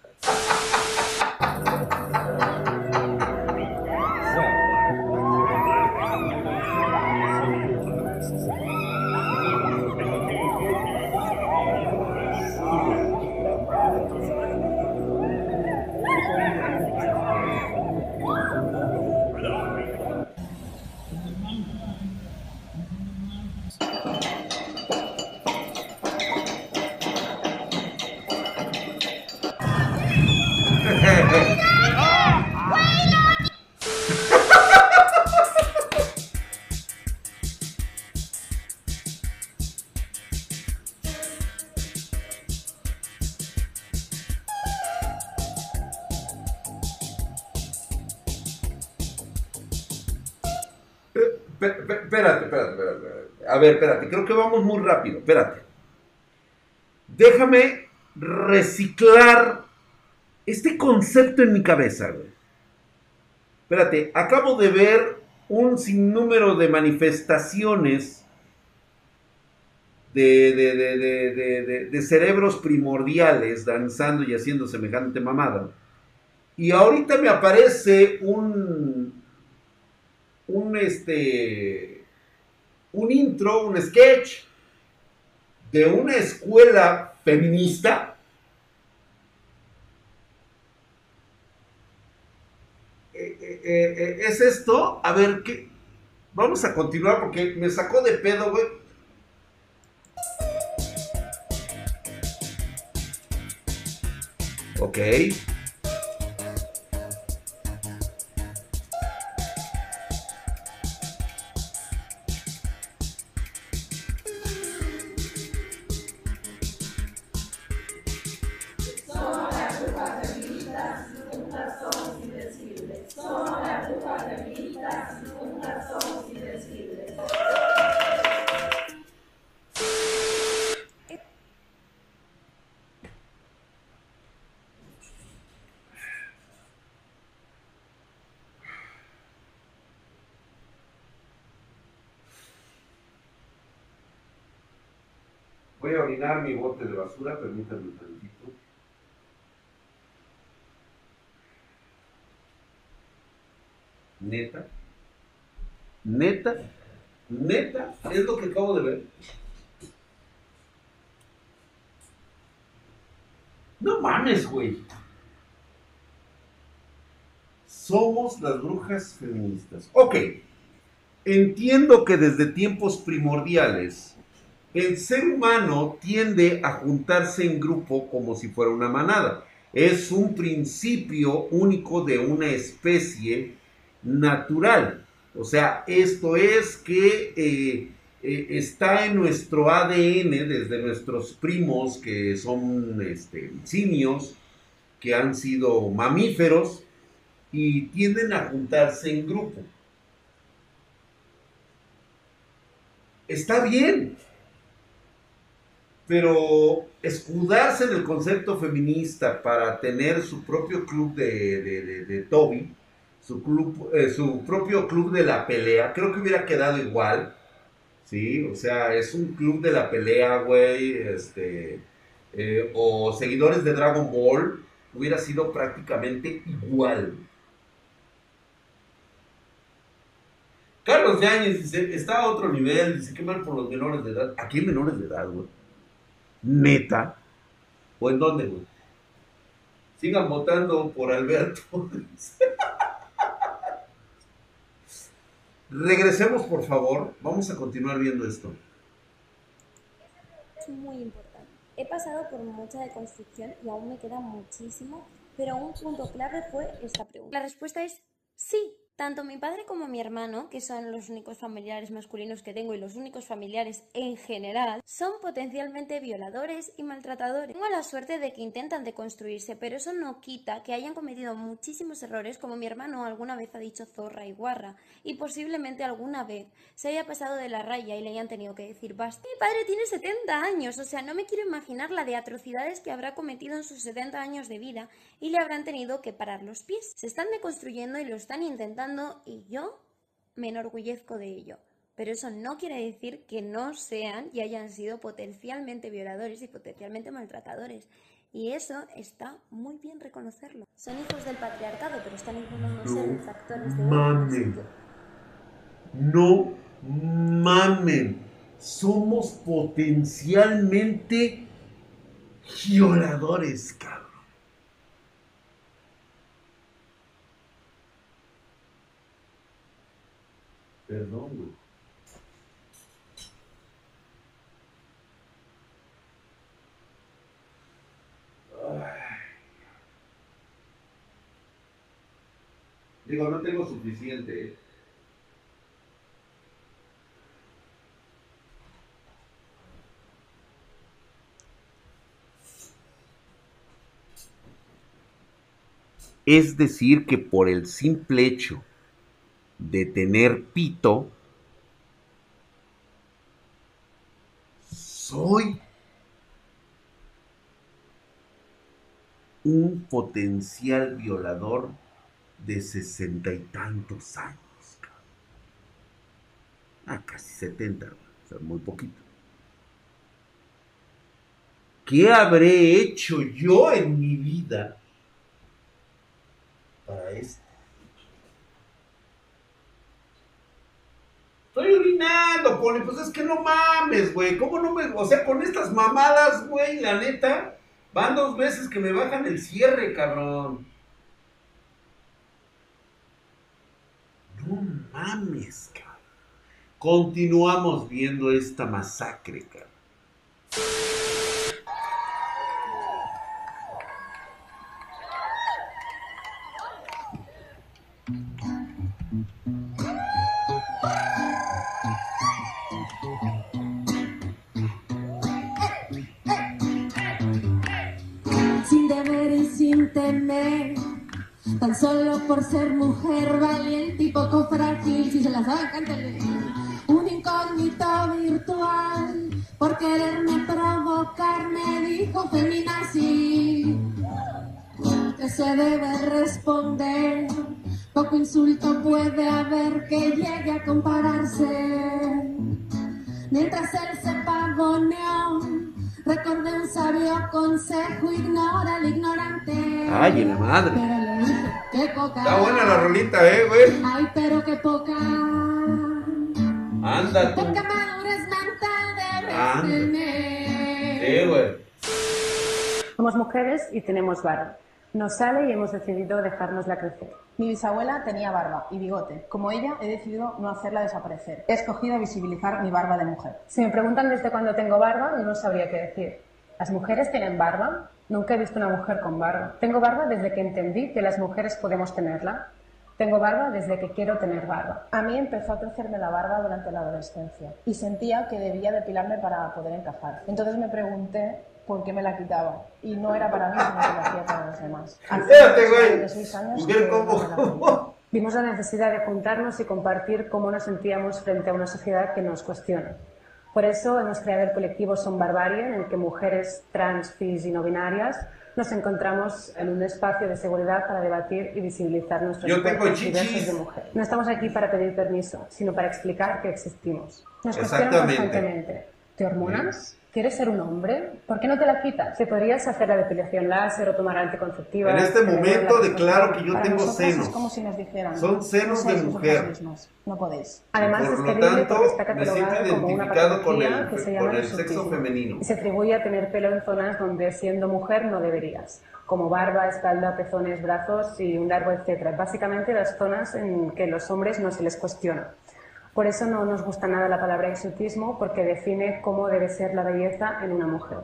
Espérate, espérate, espérate. A ver, espérate, creo que vamos muy rápido, espérate. Déjame reciclar este concepto en mi cabeza, güey. Espérate, acabo de ver un sinnúmero de manifestaciones de, de- de- de cerebros primordiales danzando y haciendo semejante mamada. Y ahorita me aparece un, un este un intro, un sketch de una escuela feminista Eh, eh, eh, ¿Es esto? A ver, ¿qué? Vamos a continuar porque me sacó de pedo, güey. Ok. Basura, permítanme un tantito. Neta. Neta. Neta. Es lo que acabo de ver. No mames, güey. Somos las brujas feministas. Ok. Entiendo que desde tiempos primordiales el ser humano tiende a juntarse en grupo como si fuera una manada. Es un principio único de una especie natural. O sea, esto es que eh, eh, está en nuestro ADN desde nuestros primos que son este, simios, que han sido mamíferos y tienden a juntarse en grupo. Está bien, pero escudarse en el concepto feminista para tener su propio club de, de, de, de Toby, su, club, eh, su propio club de la pelea, creo que hubiera quedado igual. Sí, o sea, es un club de la pelea, güey, este, eh, o seguidores de Dragon Ball, hubiera sido prácticamente igual. Carlos Yáñez dice, está a otro nivel, dice, qué mal por los menores de edad. Aquí hay menores de edad, güey. ¿Neta? ¿O en dónde, güey? Sigan votando por Alberto. Regresemos, por favor. Vamos a continuar viendo esto. es muy importante. He pasado por mucha deconstrucción y aún me queda muchísimo, pero un punto clave fue esta pregunta. La respuesta es sí. Tanto mi padre como mi hermano, que son los únicos familiares masculinos que tengo y los únicos familiares en general, son potencialmente violadores y maltratadores. Tengo la suerte de que intentan deconstruirse, pero eso no quita que hayan cometido muchísimos errores, como mi hermano alguna vez ha dicho zorra y guarra, y posiblemente alguna vez se haya pasado de la raya y le hayan tenido que decir basta. Mi padre tiene 70 años, o sea, no me quiero imaginar la de atrocidades que habrá cometido en sus 70 años de vida y le habrán tenido que parar los pies. Se están deconstruyendo y lo están intentando y yo me enorgullezco de ello. Pero eso no quiere decir que no sean y hayan sido potencialmente violadores y potencialmente maltratadores. Y eso está muy bien reconocerlo. Son hijos del patriarcado, pero están intentando ser factores de mamen. No mamen. Somos potencialmente violadores, cabrón. Perdón. Digo, no tengo suficiente. ¿eh? Es decir, que por el simple hecho de tener pito, soy un potencial violador de sesenta y tantos años. Ah, casi setenta, muy poquito. ¿Qué habré hecho yo en mi vida para esto? Estoy orinando, Poli, pues es que no mames, güey. ¿Cómo no me.? O sea, con estas mamadas, güey, la neta, van dos veces que me bajan el cierre, cabrón. No mames, cabrón. Continuamos viendo esta masacre, cabrón. Por ser mujer valiente y poco frágil, si se las sabe, cántale. Un incógnito virtual, por quererme provocar, me dijo feminazi. Que se debe responder, poco insulto puede haber que llegue a compararse. Mientras él se pavoneó, recordé un sabio consejo, ignora al ignorante. Ay, la madre. Pero qué poca. Está buena la rolita, eh, güey. Ay, pero qué poca. Anda tú. Poca madurez mental tener. Sí, güey. Somos mujeres y tenemos barba. Nos sale y hemos decidido dejárnosla crecer. Mi bisabuela tenía barba y bigote. Como ella, he decidido no hacerla desaparecer. He escogido visibilizar mi barba de mujer. Si me preguntan desde cuándo tengo barba, no sabría qué decir. ¿Las mujeres tienen barba? Nunca he visto una mujer con barba. Tengo barba desde que entendí que las mujeres podemos tenerla. Tengo barba desde que quiero tener barba. A mí empezó a crecerme la barba durante la adolescencia y sentía que debía depilarme para poder encajar. Entonces me pregunté por qué me la quitaba. Y no era para mí, sino que lo hacía para los demás. Hace Espérate, güey. 16 años Ver que cómo- no me la quito. Vimos la necesidad de juntarnos y compartir cómo nos sentíamos frente a una sociedad que nos cuestiona. Por eso hemos creado el colectivo Son Barbarie, en el que mujeres trans, cis y no binarias nos encontramos en un espacio de seguridad para debatir y visibilizar nuestros Yo tengo chichis. de mujer. No estamos aquí para pedir permiso, sino para explicar que existimos. Nos cuestionan constantemente. ¿Te hormonas? ¿Quieres ser un hombre? ¿Por qué no te la quitas? Te podrías hacer la depilación láser o tomar anticonceptiva. En este momento declaro que yo Para tengo senos. Es como si nos dijeran. Son senos no de mujer. No podéis. Además Por es lo tanto, está me siento catalogado como una identificado con el- que se con llama el sexo femenino. Y se atribuye a tener pelo en zonas donde siendo mujer no deberías, como barba, espalda, pezones, brazos y un largo etcétera. Básicamente las zonas en que los hombres no se les cuestiona. Por eso no nos gusta nada la palabra hirsutismo porque define cómo debe ser la belleza en una mujer.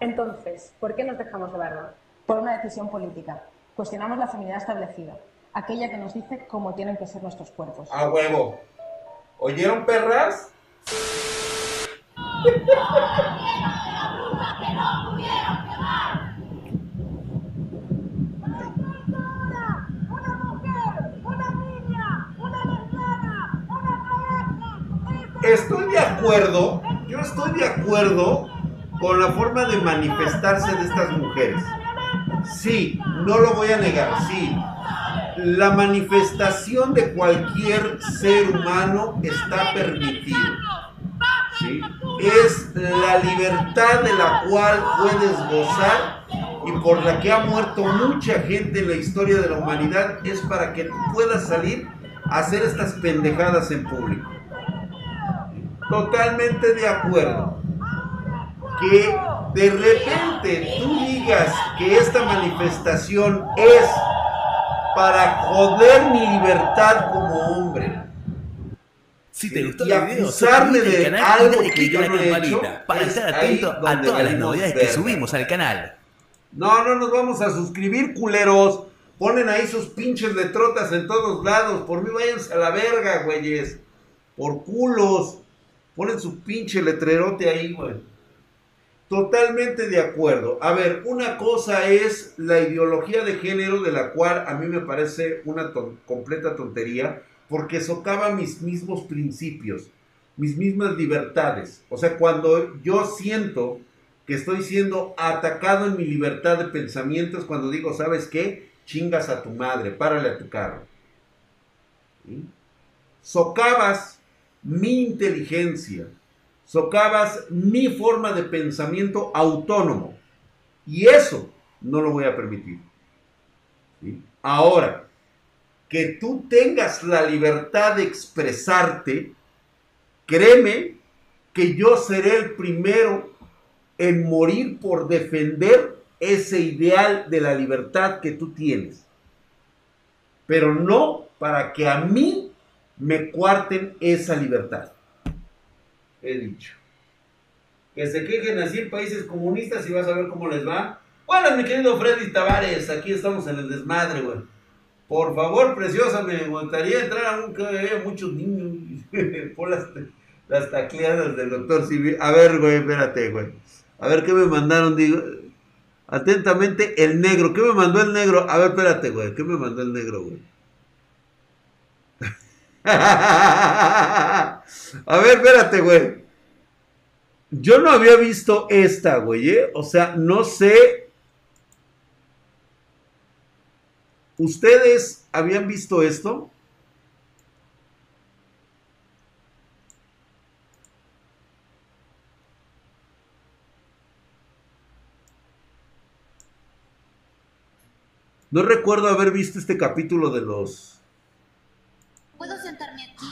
Entonces, ¿por qué nos dejamos de barba? Por una decisión política. Cuestionamos la feminidad establecida, aquella que nos dice cómo tienen que ser nuestros cuerpos. A huevo. ¿Oyeron perras? Estoy de acuerdo, yo estoy de acuerdo con la forma de manifestarse de estas mujeres. Sí, no lo voy a negar, sí. La manifestación de cualquier ser humano está permitida. ¿sí? Es la libertad de la cual puedes gozar y por la que ha muerto mucha gente en la historia de la humanidad, es para que tú puedas salir a hacer estas pendejadas en público. Totalmente de acuerdo. Que de repente tú digas que esta manifestación es para joder mi libertad como hombre. Si te gustó Y el video, acusarme suscríbete de al canal algo dale a la no he campanita hecho, para es estar atento a todas las novedades que subimos al canal. No, no nos vamos a suscribir, culeros. Ponen ahí sus pinches letrotas en todos lados. Por mí váyanse a la verga, güeyes. Por culos. Ponen su pinche letrerote ahí, güey. Totalmente de acuerdo. A ver, una cosa es la ideología de género de la cual a mí me parece una completa tontería porque socava mis mismos principios, mis mismas libertades. O sea, cuando yo siento que estoy siendo atacado en mi libertad de pensamientos, cuando digo, ¿sabes qué? Chingas a tu madre, párale a tu carro. ¿Sí? Socavas mi inteligencia, socavas mi forma de pensamiento autónomo. Y eso no lo voy a permitir. Ahora, que tú tengas la libertad de expresarte, créeme que yo seré el primero en morir por defender ese ideal de la libertad que tú tienes. Pero no para que a mí me cuarten esa libertad. He dicho. Que se quejen así en países comunistas y vas a ver cómo les va. Bueno, mi querido Freddy Tavares, aquí estamos en el desmadre, güey. Por favor, preciosa, me gustaría entrar a un que haya muchos niños. Por las, las tacleadas del doctor Civil. A ver, güey, espérate, güey. A ver qué me mandaron, digo. Atentamente, el negro. ¿Qué me mandó el negro? A ver, espérate, güey. ¿Qué me mandó el negro, güey? A ver, espérate, güey. Yo no había visto esta, güey, ¿eh? O sea, no sé. ¿Ustedes habían visto esto? No recuerdo haber visto este capítulo de los... ¿Puedo sentarme aquí?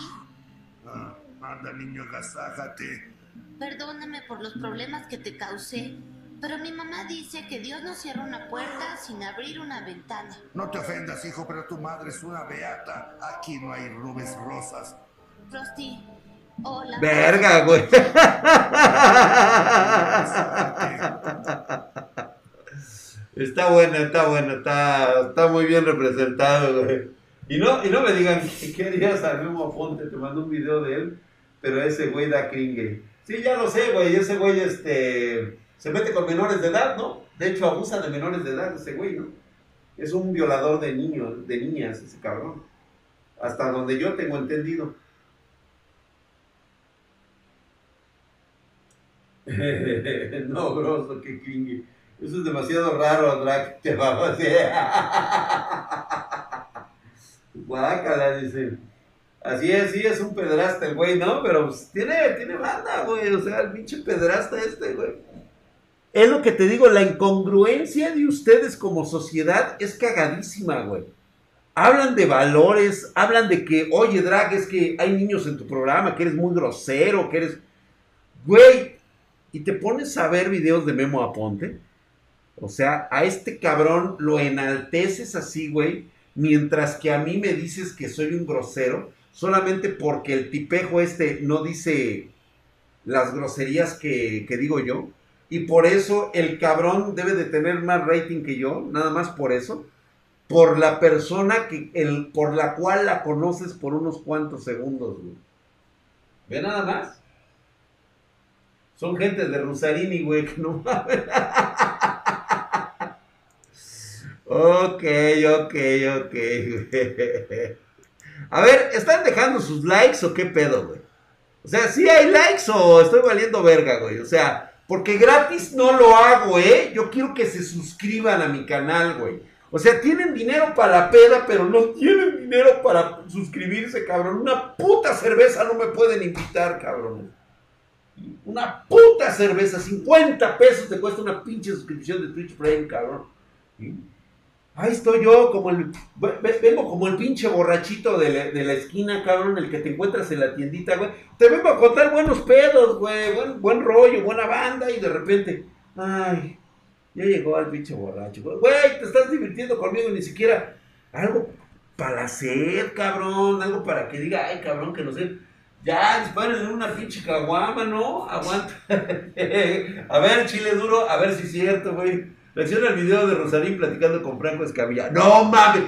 Ah, anda, niño, agasájate. Perdóname por los problemas que te causé, pero mi mamá dice que Dios no cierra una puerta sin abrir una ventana. No te ofendas, hijo, pero tu madre es una beata. Aquí no hay rubes rosas. Frosty, hola. Verga, güey. Está buena, está buena, está, está muy bien representado, güey. Y no, y no me digan que qué harías a Memo Aponte, te mandó un video de él, pero ese güey da cringe. Sí, ya lo sé, güey, ese güey este, se mete con menores de edad, ¿no? De hecho, abusa de menores de edad ese güey, ¿no? Es un violador de niños, de niñas, ese cabrón. Hasta donde yo tengo entendido. no, grosso, qué cringe. Eso es demasiado raro, Drac. Te va a. Guácala, dice. Así es, sí, es un pedrasta el güey, ¿no? Pero pues, tiene, tiene banda, güey. O sea, el pinche pedrasta este, güey. Es lo que te digo, la incongruencia de ustedes como sociedad es cagadísima, güey. Hablan de valores, hablan de que, oye, Drag, es que hay niños en tu programa, que eres muy grosero, que eres... Güey, y te pones a ver videos de Memo Aponte. O sea, a este cabrón lo enalteces así, güey, mientras que a mí me dices que soy un grosero, solamente porque el tipejo este no dice las groserías que, que digo yo. Y por eso el cabrón debe de tener más rating que yo, nada más por eso. Por la persona que, el, por la cual la conoces por unos cuantos segundos, güey. Ve nada más. Son gente de Rusarini, güey, que no mames. ok, ok, ok, güey. A ver, ¿están dejando sus likes o qué pedo, güey? O sea, ¿sí hay likes o estoy valiendo verga, güey? O sea, porque gratis no lo hago, ¿eh? Yo quiero que se suscriban a mi canal, güey. O sea, tienen dinero para peda, pero no tienen dinero para suscribirse, cabrón. Una puta cerveza no me pueden invitar, cabrón. Una puta cerveza, 50 pesos te cuesta una pinche suscripción de Twitch Prime, cabrón. Ahí estoy yo, como el. Vengo como el pinche borrachito de la, de la, esquina, cabrón, el que te encuentras en la tiendita, güey. Te vengo a contar buenos pedos, güey. Buen, buen rollo, buena banda, y de repente. Ay, ya llegó al pinche borracho, güey. Güey, te estás divirtiendo conmigo, ni siquiera. Algo para hacer, cabrón. Algo para que diga, ay, cabrón, que no sé. Ya, disparen en una pinche caguama, ¿no? Aguanta. a ver, chile duro, a ver si es cierto, güey. Reacciona al video de Rosarín platicando con Franco Escamilla. No mames.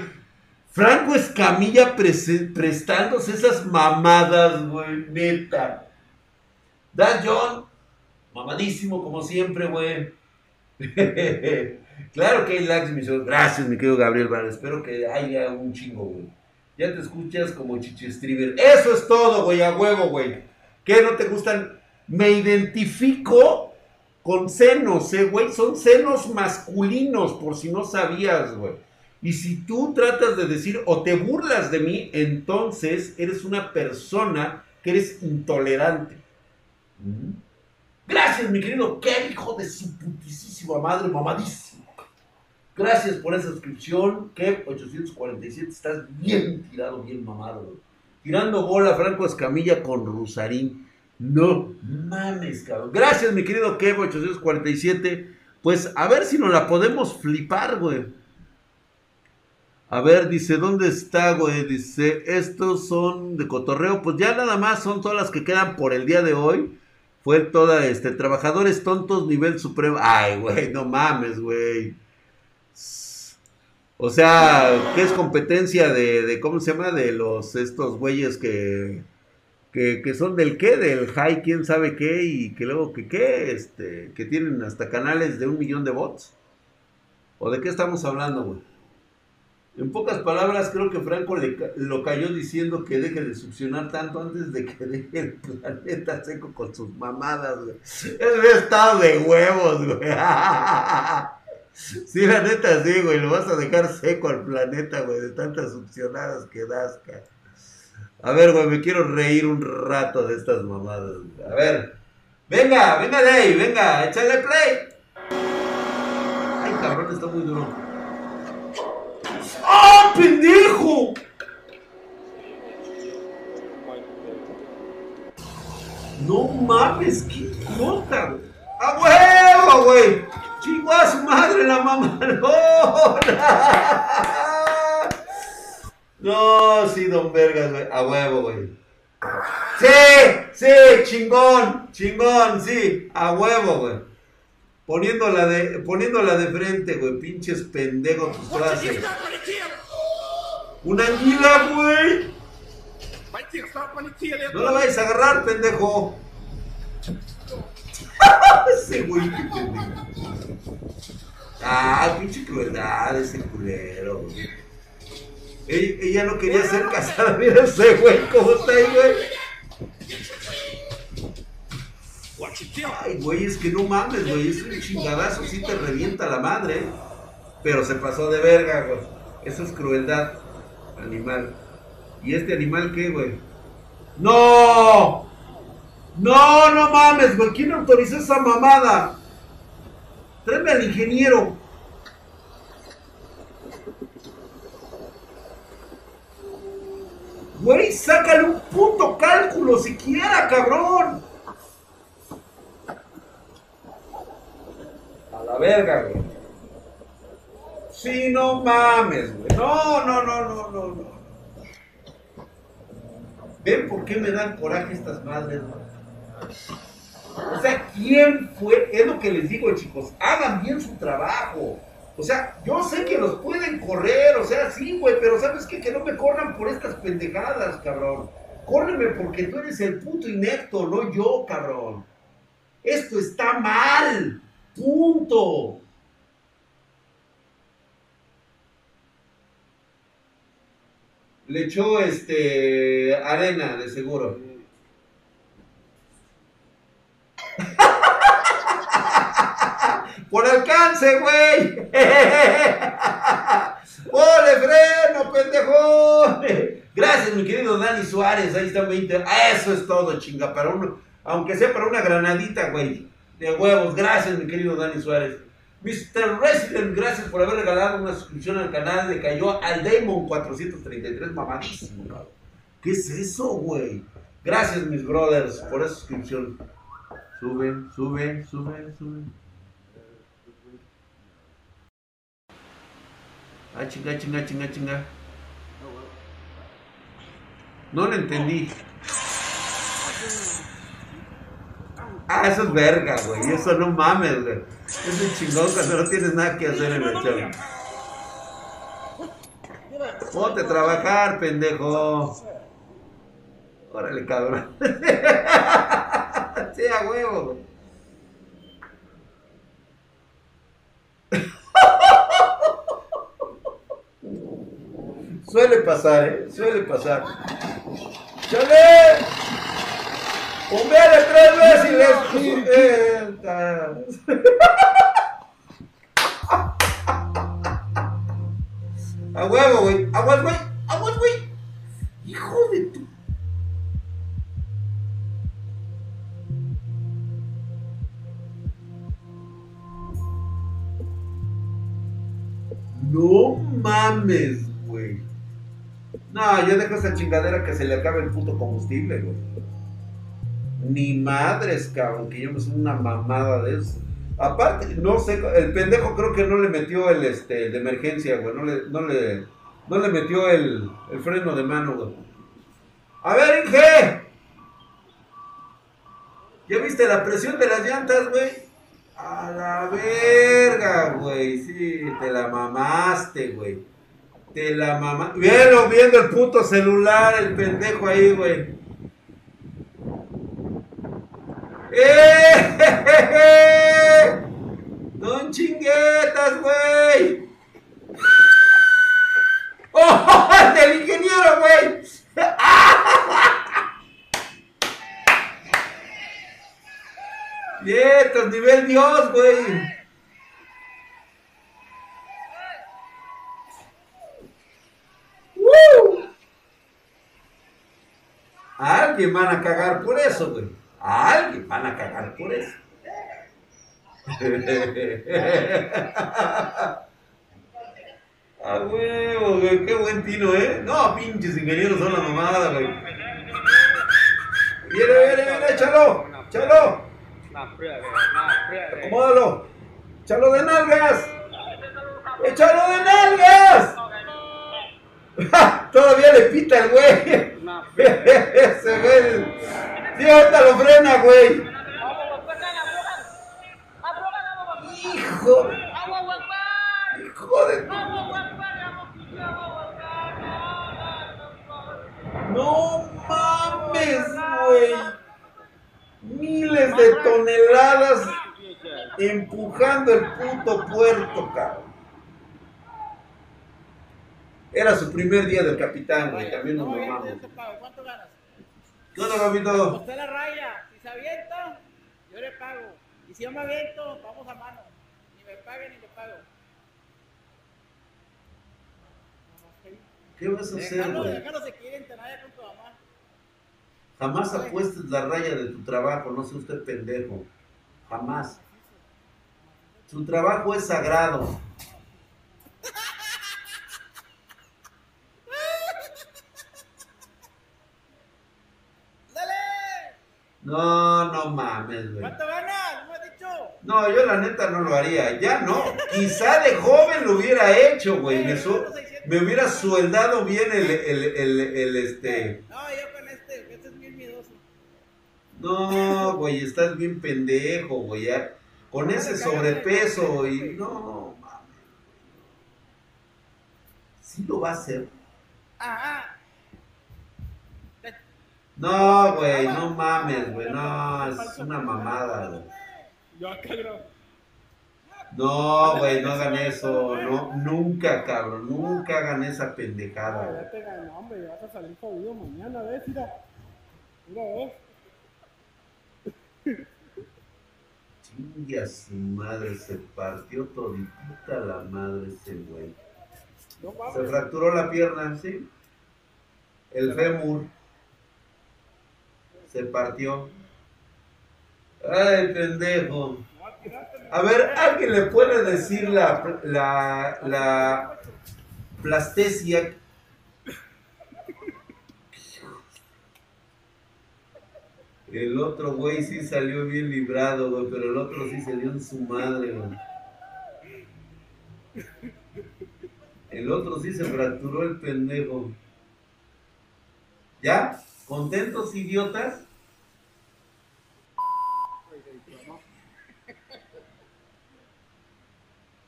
Franco Escamilla prestándose esas mamadas, güey. Neta. Dan John. Mamadísimo como siempre, güey. claro que hay likes, mis Gracias, mi querido Gabriel Bar. Espero que haya un chingo, güey. Ya te escuchas como chichistriver. Eso es todo, güey, a huevo, güey. ¿Qué no te gustan? Me identifico con senos, eh, güey. Son senos masculinos, por si no sabías, güey. Y si tú tratas de decir o te burlas de mí, entonces eres una persona que eres intolerante. ¿Mm? Gracias, mi querido Kev, hijo de su putísima madre, mamadísimo. Gracias por esa suscripción, Kev847. Estás bien tirado, bien mamado, güey. Tirando bola Franco Escamilla con Rusarín. No mames, cabrón. Gracias, mi querido Kevo847. Pues a ver si nos la podemos flipar, güey. A ver, dice, ¿dónde está, güey? Dice, estos son de cotorreo. Pues ya nada más son todas las que quedan por el día de hoy. Fue toda, este, trabajadores tontos nivel supremo. Ay, güey, no mames, güey. O sea, ¿qué es competencia de, de, ¿cómo se llama? De los, estos güeyes que que, que, son del qué, del high, quién sabe qué, y que luego que qué, este, que tienen hasta canales de un millón de bots. ¿O de qué estamos hablando, güey? En pocas palabras, creo que Franco le, lo cayó diciendo que deje de succionar tanto antes de que deje el planeta seco con sus mamadas, güey. Había estado de huevos, güey. Sí, la neta, sí, güey. Lo vas a dejar seco al planeta, güey, de tantas succionadas que das, cara. A ver, güey, me quiero reír un rato de estas mamadas. A ver. Venga, venga de ahí, venga, échale play. Ay, cabrón, está muy duro. ¡Ah, pendejo! No mames, qué idiota, güey. ¡A huevo, güey! ¡Chingó a su madre la mamá! ¡No! Sí, don Vergas, güey. A huevo, güey. Sí, sí, chingón, chingón, sí, a huevo, güey. Poniéndola de, poniéndola de frente, güey, pinches pendejos tus frases. Una anguila, güey. No la vais a agarrar, pendejo. ese güey, qué pendejo. Ah, pinche crueldad ese culero, güey. Ella, ella, no quería ser casada. Mira ese güey, ¿cómo está ahí, güey? Ay, güey, es que no mames, güey. Es un chingadazo, sí te revienta la madre. Pero se pasó de verga, güey. Eso es crueldad animal. ¿Y este animal qué, güey? ¡No! No, no mames, güey. ¿Quién autorizó esa mamada? Tráeme al ingeniero. Güey, sácale un puto cálculo siquiera, cabrón. A la verga, güey. Sí, no mames, güey. No, no, no, no, no, no. ¿Ven por qué me dan coraje estas madres, güey? O sea, ¿quién fue? Es lo que les digo, chicos. Hagan bien su trabajo. O sea, yo sé que los pueden correr, o sea, sí, güey, pero ¿sabes qué? Que no me corran por estas pendejadas, cabrón. Córreme porque tú eres el puto inepto, no yo, cabrón. Esto está mal. Punto. Le echó este arena, de seguro. Por alcance, güey. ¡Ole, freno, pendejo! Gracias, mi querido Dani Suárez. Ahí están 20. Ah, Eso es todo, chinga. Para uno, aunque sea para una granadita, güey. De huevos. Gracias, mi querido Dani Suárez. Mr. Resident, gracias por haber regalado una suscripción al canal. Le cayó al Damon 433, mamadísimo, cabrón. ¿Qué es eso, güey? Gracias, mis brothers, por esa suscripción. Sube, sube, sube, sube. Ah, chinga, chinga, chinga, chinga. No lo entendí. Ah, eso es verga, güey. Eso no mames, güey. Es un chingón cuando no tienes nada que hacer en el show. Ponte a trabajar, pendejo. Órale, cabrón. sí, huevo. Suele pasar, ¿eh? Suele pasar. ¡Chale! ¡Pombeale tres veces y les! A huevo, güey. Aguas, güey. Aguas, güey. Hijo de tu. No mames. No, yo dejo esa chingadera que se le acabe el puto combustible, güey. Ni madres, cabrón, que yo me soy una mamada de eso. Aparte, no sé, el pendejo creo que no le metió el este de emergencia, güey. No le, no le, no le metió el, el freno de mano, güey. A ver, Inge. ¿Ya viste la presión de las llantas, güey? A la verga, güey. Sí, te la mamaste, güey. Te la mamaste. Velo viendo el puto celular, el pendejo ahí, güey. ¡Eh! ¡Don chinguetas, güey! ¡Oh! ¡Del ingeniero, güey! ¡Nietos, nivel Dios, güey! ¡Woo! A alguien van a cagar por eso, güey. A alguien van a cagar por eso. A huevo, güey, qué buen tino, ¿eh? No, pinches ingenieros son la mamada, güey. Viene, viene, viene, échalo, échalo. Acomódalo. Échalo de nalgas. Échalo de nalgas. Todavía le pita el güey. Ese güey. Sí, ahorita lo frena, güey. Hijo. Hijo de No mames, güey. Miles de toneladas empujando el puto puerto, cabrón. Era su primer día del capitán, güey. También nos mamamos. ¿Cuánto ganas? ¿Qué onda, papito? Usted la raya. Si se avienta, yo le pago. Y si yo me aviento, vamos a mano. Ni me pague ni le pago. ¿Qué vas a hacer, güey? déjalo se quiere entrenar con tu mamá. Jamás apuestes la raya de tu trabajo, no sea usted pendejo. Jamás. Su trabajo es sagrado. No, no mames, güey. ¿Cuánto ganas? ¿No me has dicho? No, yo la neta no lo haría. Ya no. Quizá de joven lo hubiera hecho, güey. Me, su- me hubiera sueldado bien el, el, el, el, este. No, yo con este, este es bien miedoso. No, güey, estás bien pendejo, güey. ya. Con ese sobrepeso y. No, mames. Sí lo va a hacer. Ajá. No, güey, no mames, güey. No, es una mamada, güey. Yo acá. No, güey, no hagan eso. No, nunca, cabrón. Nunca hagan esa pendejada, güey. Ya te ganó, hombre, vas a salir jodido mañana, ¿ves? Mira. Mira, ¿ves? Chingue a su madre, se partió toditita la madre ese güey. No. Se fracturó la pierna, ¿sí? El fémur. Se partió. Ay, pendejo. A ver, ¿alguien le puede decir la, la, la plastesia? El otro güey sí salió bien librado, güey, pero el otro sí se dio en su madre, güey. El otro sí se fracturó el pendejo. ¿Ya? ¿Contentos, idiotas?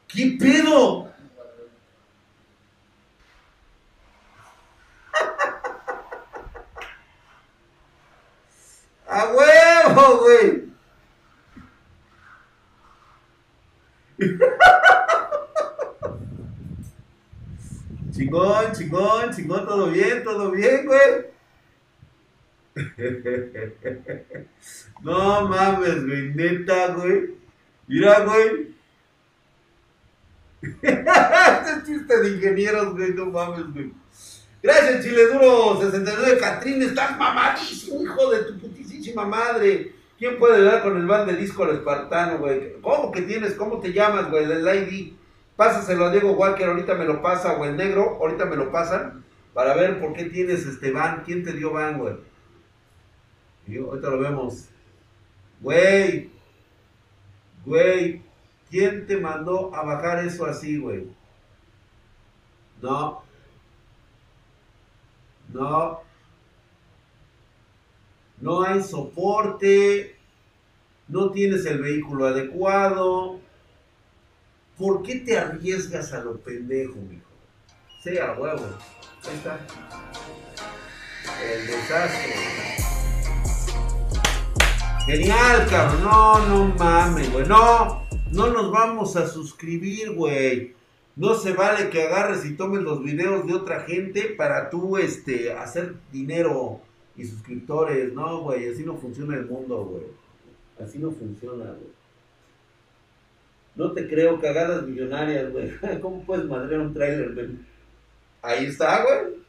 ¿Qué pedo? ¡A huevo, güey! Chingón, chingón, chingón, todo bien, todo bien, güey. No mames, güey, neta, güey. Mira, güey. este chiste de ingenieros, güey, no mames, güey. Gracias, Chile Duro 69, Catrín, estás mamadísimo, hijo de tu putísima madre. ¿Quién puede dar con el van de disco al espartano, güey? ¿Cómo que tienes? ¿Cómo te llamas, güey? El ID. Pásaselo a Diego Walker, ahorita me lo pasa, el negro, ahorita me lo pasan, para ver por qué tienes este van. ¿Quién te dio van, güey? Ahorita lo vemos. Güey, güey, ¿quién te mandó a bajar eso así, güey? No. No. No hay soporte. No tienes el vehículo adecuado. ¿Por qué te arriesgas a lo pendejo, mijo? Sea huevo. Ahí está. El desastre. Genial, cabrón. No, no mames, güey. No, no nos vamos a suscribir, güey. No se vale que agarres y tomes los videos de otra gente para tú, este, hacer dinero y suscriptores. No, güey, así no funciona el mundo, güey. Así no funciona, güey. No te creo que agarras millonarias, güey. ¿Cómo puedes madrear un trailer, güey? Ahí está, güey.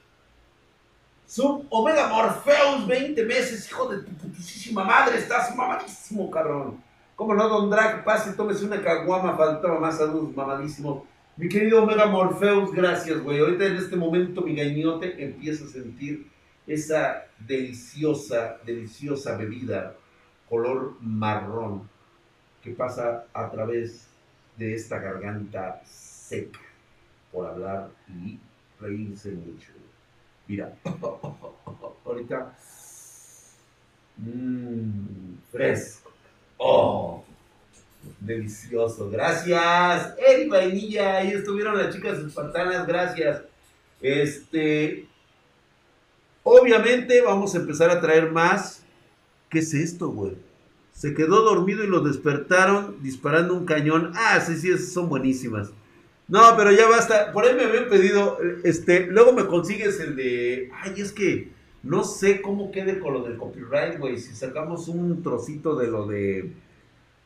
Sub Omega Morpheus, 20 meses, hijo de tu putísima madre, estás mamadísimo, cabrón. ¿Cómo no, Don Drag? Pase, tómese una caguama, faltaba más salud, mamadísimo. Mi querido Omega Morpheus, gracias, güey. Ahorita en este momento mi gañote empieza a sentir esa deliciosa, deliciosa bebida color marrón que pasa a través de esta garganta seca por hablar y reírse mucho. Mira, ahorita, mmm, fresco. Oh, delicioso. Gracias, Eri Vainilla. Ahí estuvieron las chicas espartanas. Gracias. Este, obviamente vamos a empezar a traer más. ¿Qué es esto, güey? Se quedó dormido y lo despertaron disparando un cañón. Ah, sí, sí, son buenísimas. No, pero ya basta. Por ahí me habían pedido, este, luego me consigues el de, ay, es que no sé cómo quede con lo del copyright, güey. Si sacamos un trocito de lo de,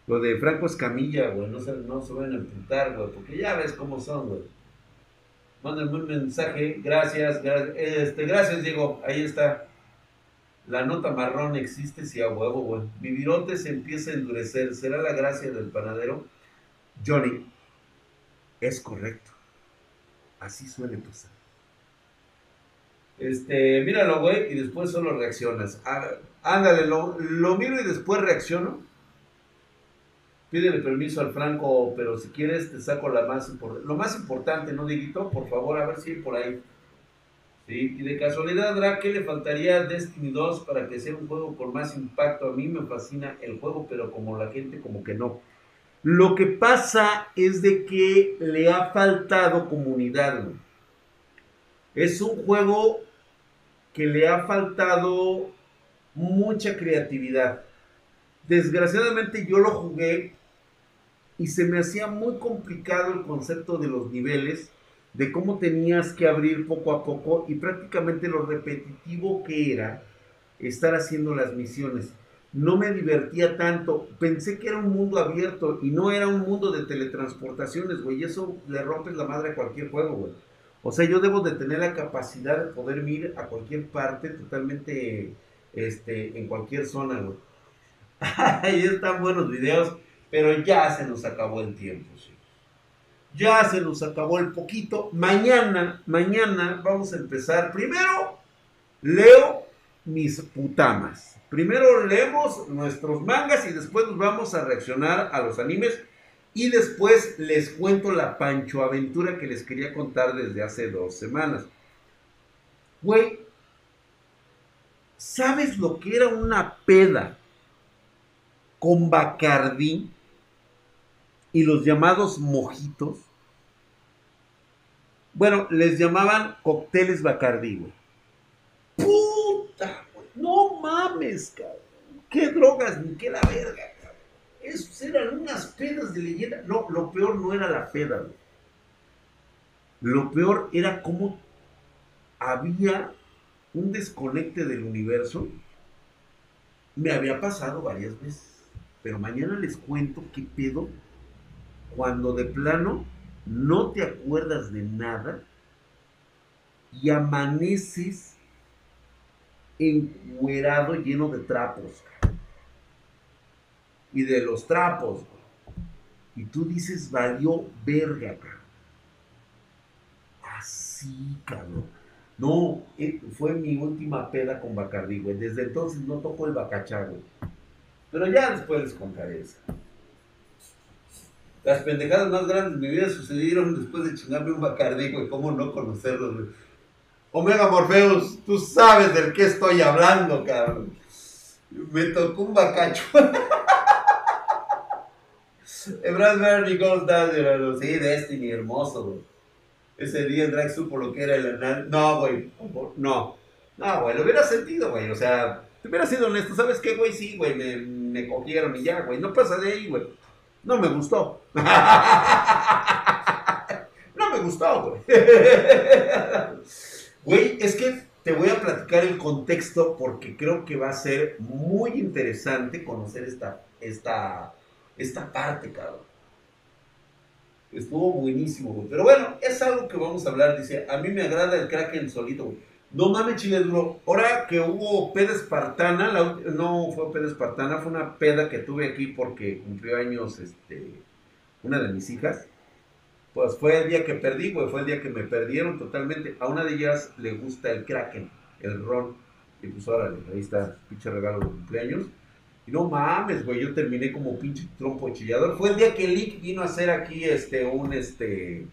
lo de Franco Escamilla, güey, no se, no se van a emputar, güey, porque ya ves cómo son, güey. Mándenme un mensaje. Gracias, gracias. Este, gracias, Diego. Ahí está. La nota marrón existe si a huevo, güey. Mi virote se empieza a endurecer. ¿Será la gracia del panadero? Johnny, es correcto. Así suele pasar. Este, míralo, güey, y después solo reaccionas. Ah, ándale, lo, lo miro y después reacciono. Pídele permiso al Franco, pero si quieres te saco la más importante. Lo más importante, ¿no, Dieguito? Por favor, a ver si hay por ahí. Sí, y de casualidad, Dra, ¿qué le faltaría a Destiny 2 para que sea un juego con más impacto? A mí me fascina el juego, pero como la gente como que no. Lo que pasa es de que le ha faltado comunidad. Es un juego que le ha faltado mucha creatividad. Desgraciadamente yo lo jugué y se me hacía muy complicado el concepto de los niveles, de cómo tenías que abrir poco a poco y prácticamente lo repetitivo que era estar haciendo las misiones. No me divertía tanto, pensé que era un mundo abierto y no era un mundo de teletransportaciones, güey, eso le rompes la madre a cualquier juego, güey. O sea, yo debo de tener la capacidad de poder ir a cualquier parte totalmente, este, en cualquier zona, güey. Ahí están buenos videos, pero ya se nos acabó el tiempo, sí. Ya se nos acabó el poquito. Mañana, mañana vamos a empezar. Primero, leo mis putamas. Primero leemos nuestros mangas y después nos vamos a reaccionar a los animes. Y después les cuento la Pancho Aventura que les quería contar desde hace dos semanas. Güey, ¿sabes lo que era una peda con Bacardí y los llamados mojitos? Bueno, les llamaban cócteles Bacardí, güey. Mames, cabrón. ¿Qué drogas ni qué la verga, cabrón? Esos eran unas pedas de leyenda. No, lo peor no era la peda. Lo peor era cómo había un desconecte del universo. Me había pasado varias veces. Pero mañana les cuento qué pedo cuando de plano no te acuerdas de nada y amaneces encuerado lleno de trapos. Y de los trapos. Y tú dices, valió verga, cabrón. Así, cabrón. No, eh, fue mi última peda con Bacardí, güey. Desde entonces no toco el bacachá. Pero ya después les contaré eso. Las pendejadas más grandes de mi vida sucedieron después de chingarme un Bacardí, güey. ¿Cómo no conocerlos? Omega Morpheus, tú sabes del que estoy hablando, cabrón. Me tocó un bacacho. Brad Gold Dagger, sí, Destiny, hermoso, güey. Ese día el drag supo lo que era el anal. No, güey, no. No, güey, lo hubiera sentido, güey. O sea, te hubiera sido honesto. ¿Sabes qué, güey? Sí, güey, me, me cogieron y ya, güey. No pasa de ahí, güey. No me gustó. no me gustó, güey. Güey, es que te voy a platicar el contexto porque creo que va a ser muy interesante conocer esta, esta, esta parte, cabrón. Estuvo buenísimo, güey. Pero bueno, es algo que vamos a hablar. Dice, a mí me agrada el Kraken solito, güey. No mames, chile duro. Ahora que hubo peda espartana, la no fue peda espartana, fue una peda que tuve aquí porque cumplió años este, una de mis hijas. Pues fue el día que perdí, güey, fue el día que me perdieron totalmente. A una de ellas le gusta el Kraken, el ron. Y pues órale, ahí está, pinche regalo de cumpleaños. Y no mames, güey, yo terminé como pinche trompo chillador. Fue el día que Lick vino a hacer aquí este, un, este,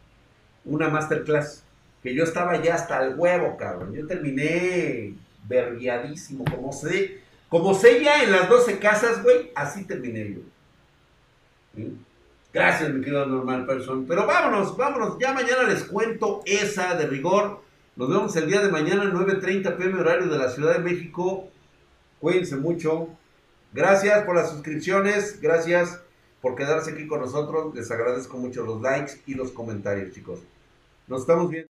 una masterclass. Que yo estaba ya hasta el huevo, cabrón. Yo terminé verguiadísimo, como sé, como sé ya en las 12 casas, güey, así terminé yo. Gracias, mi querido normal person. Pero vámonos, vámonos. Ya mañana les cuento esa de rigor. Nos vemos el día de mañana, 9.30 pm horario de la Ciudad de México. Cuídense mucho. Gracias por las suscripciones. Gracias por quedarse aquí con nosotros. Les agradezco mucho los likes y los comentarios, chicos. Nos estamos viendo.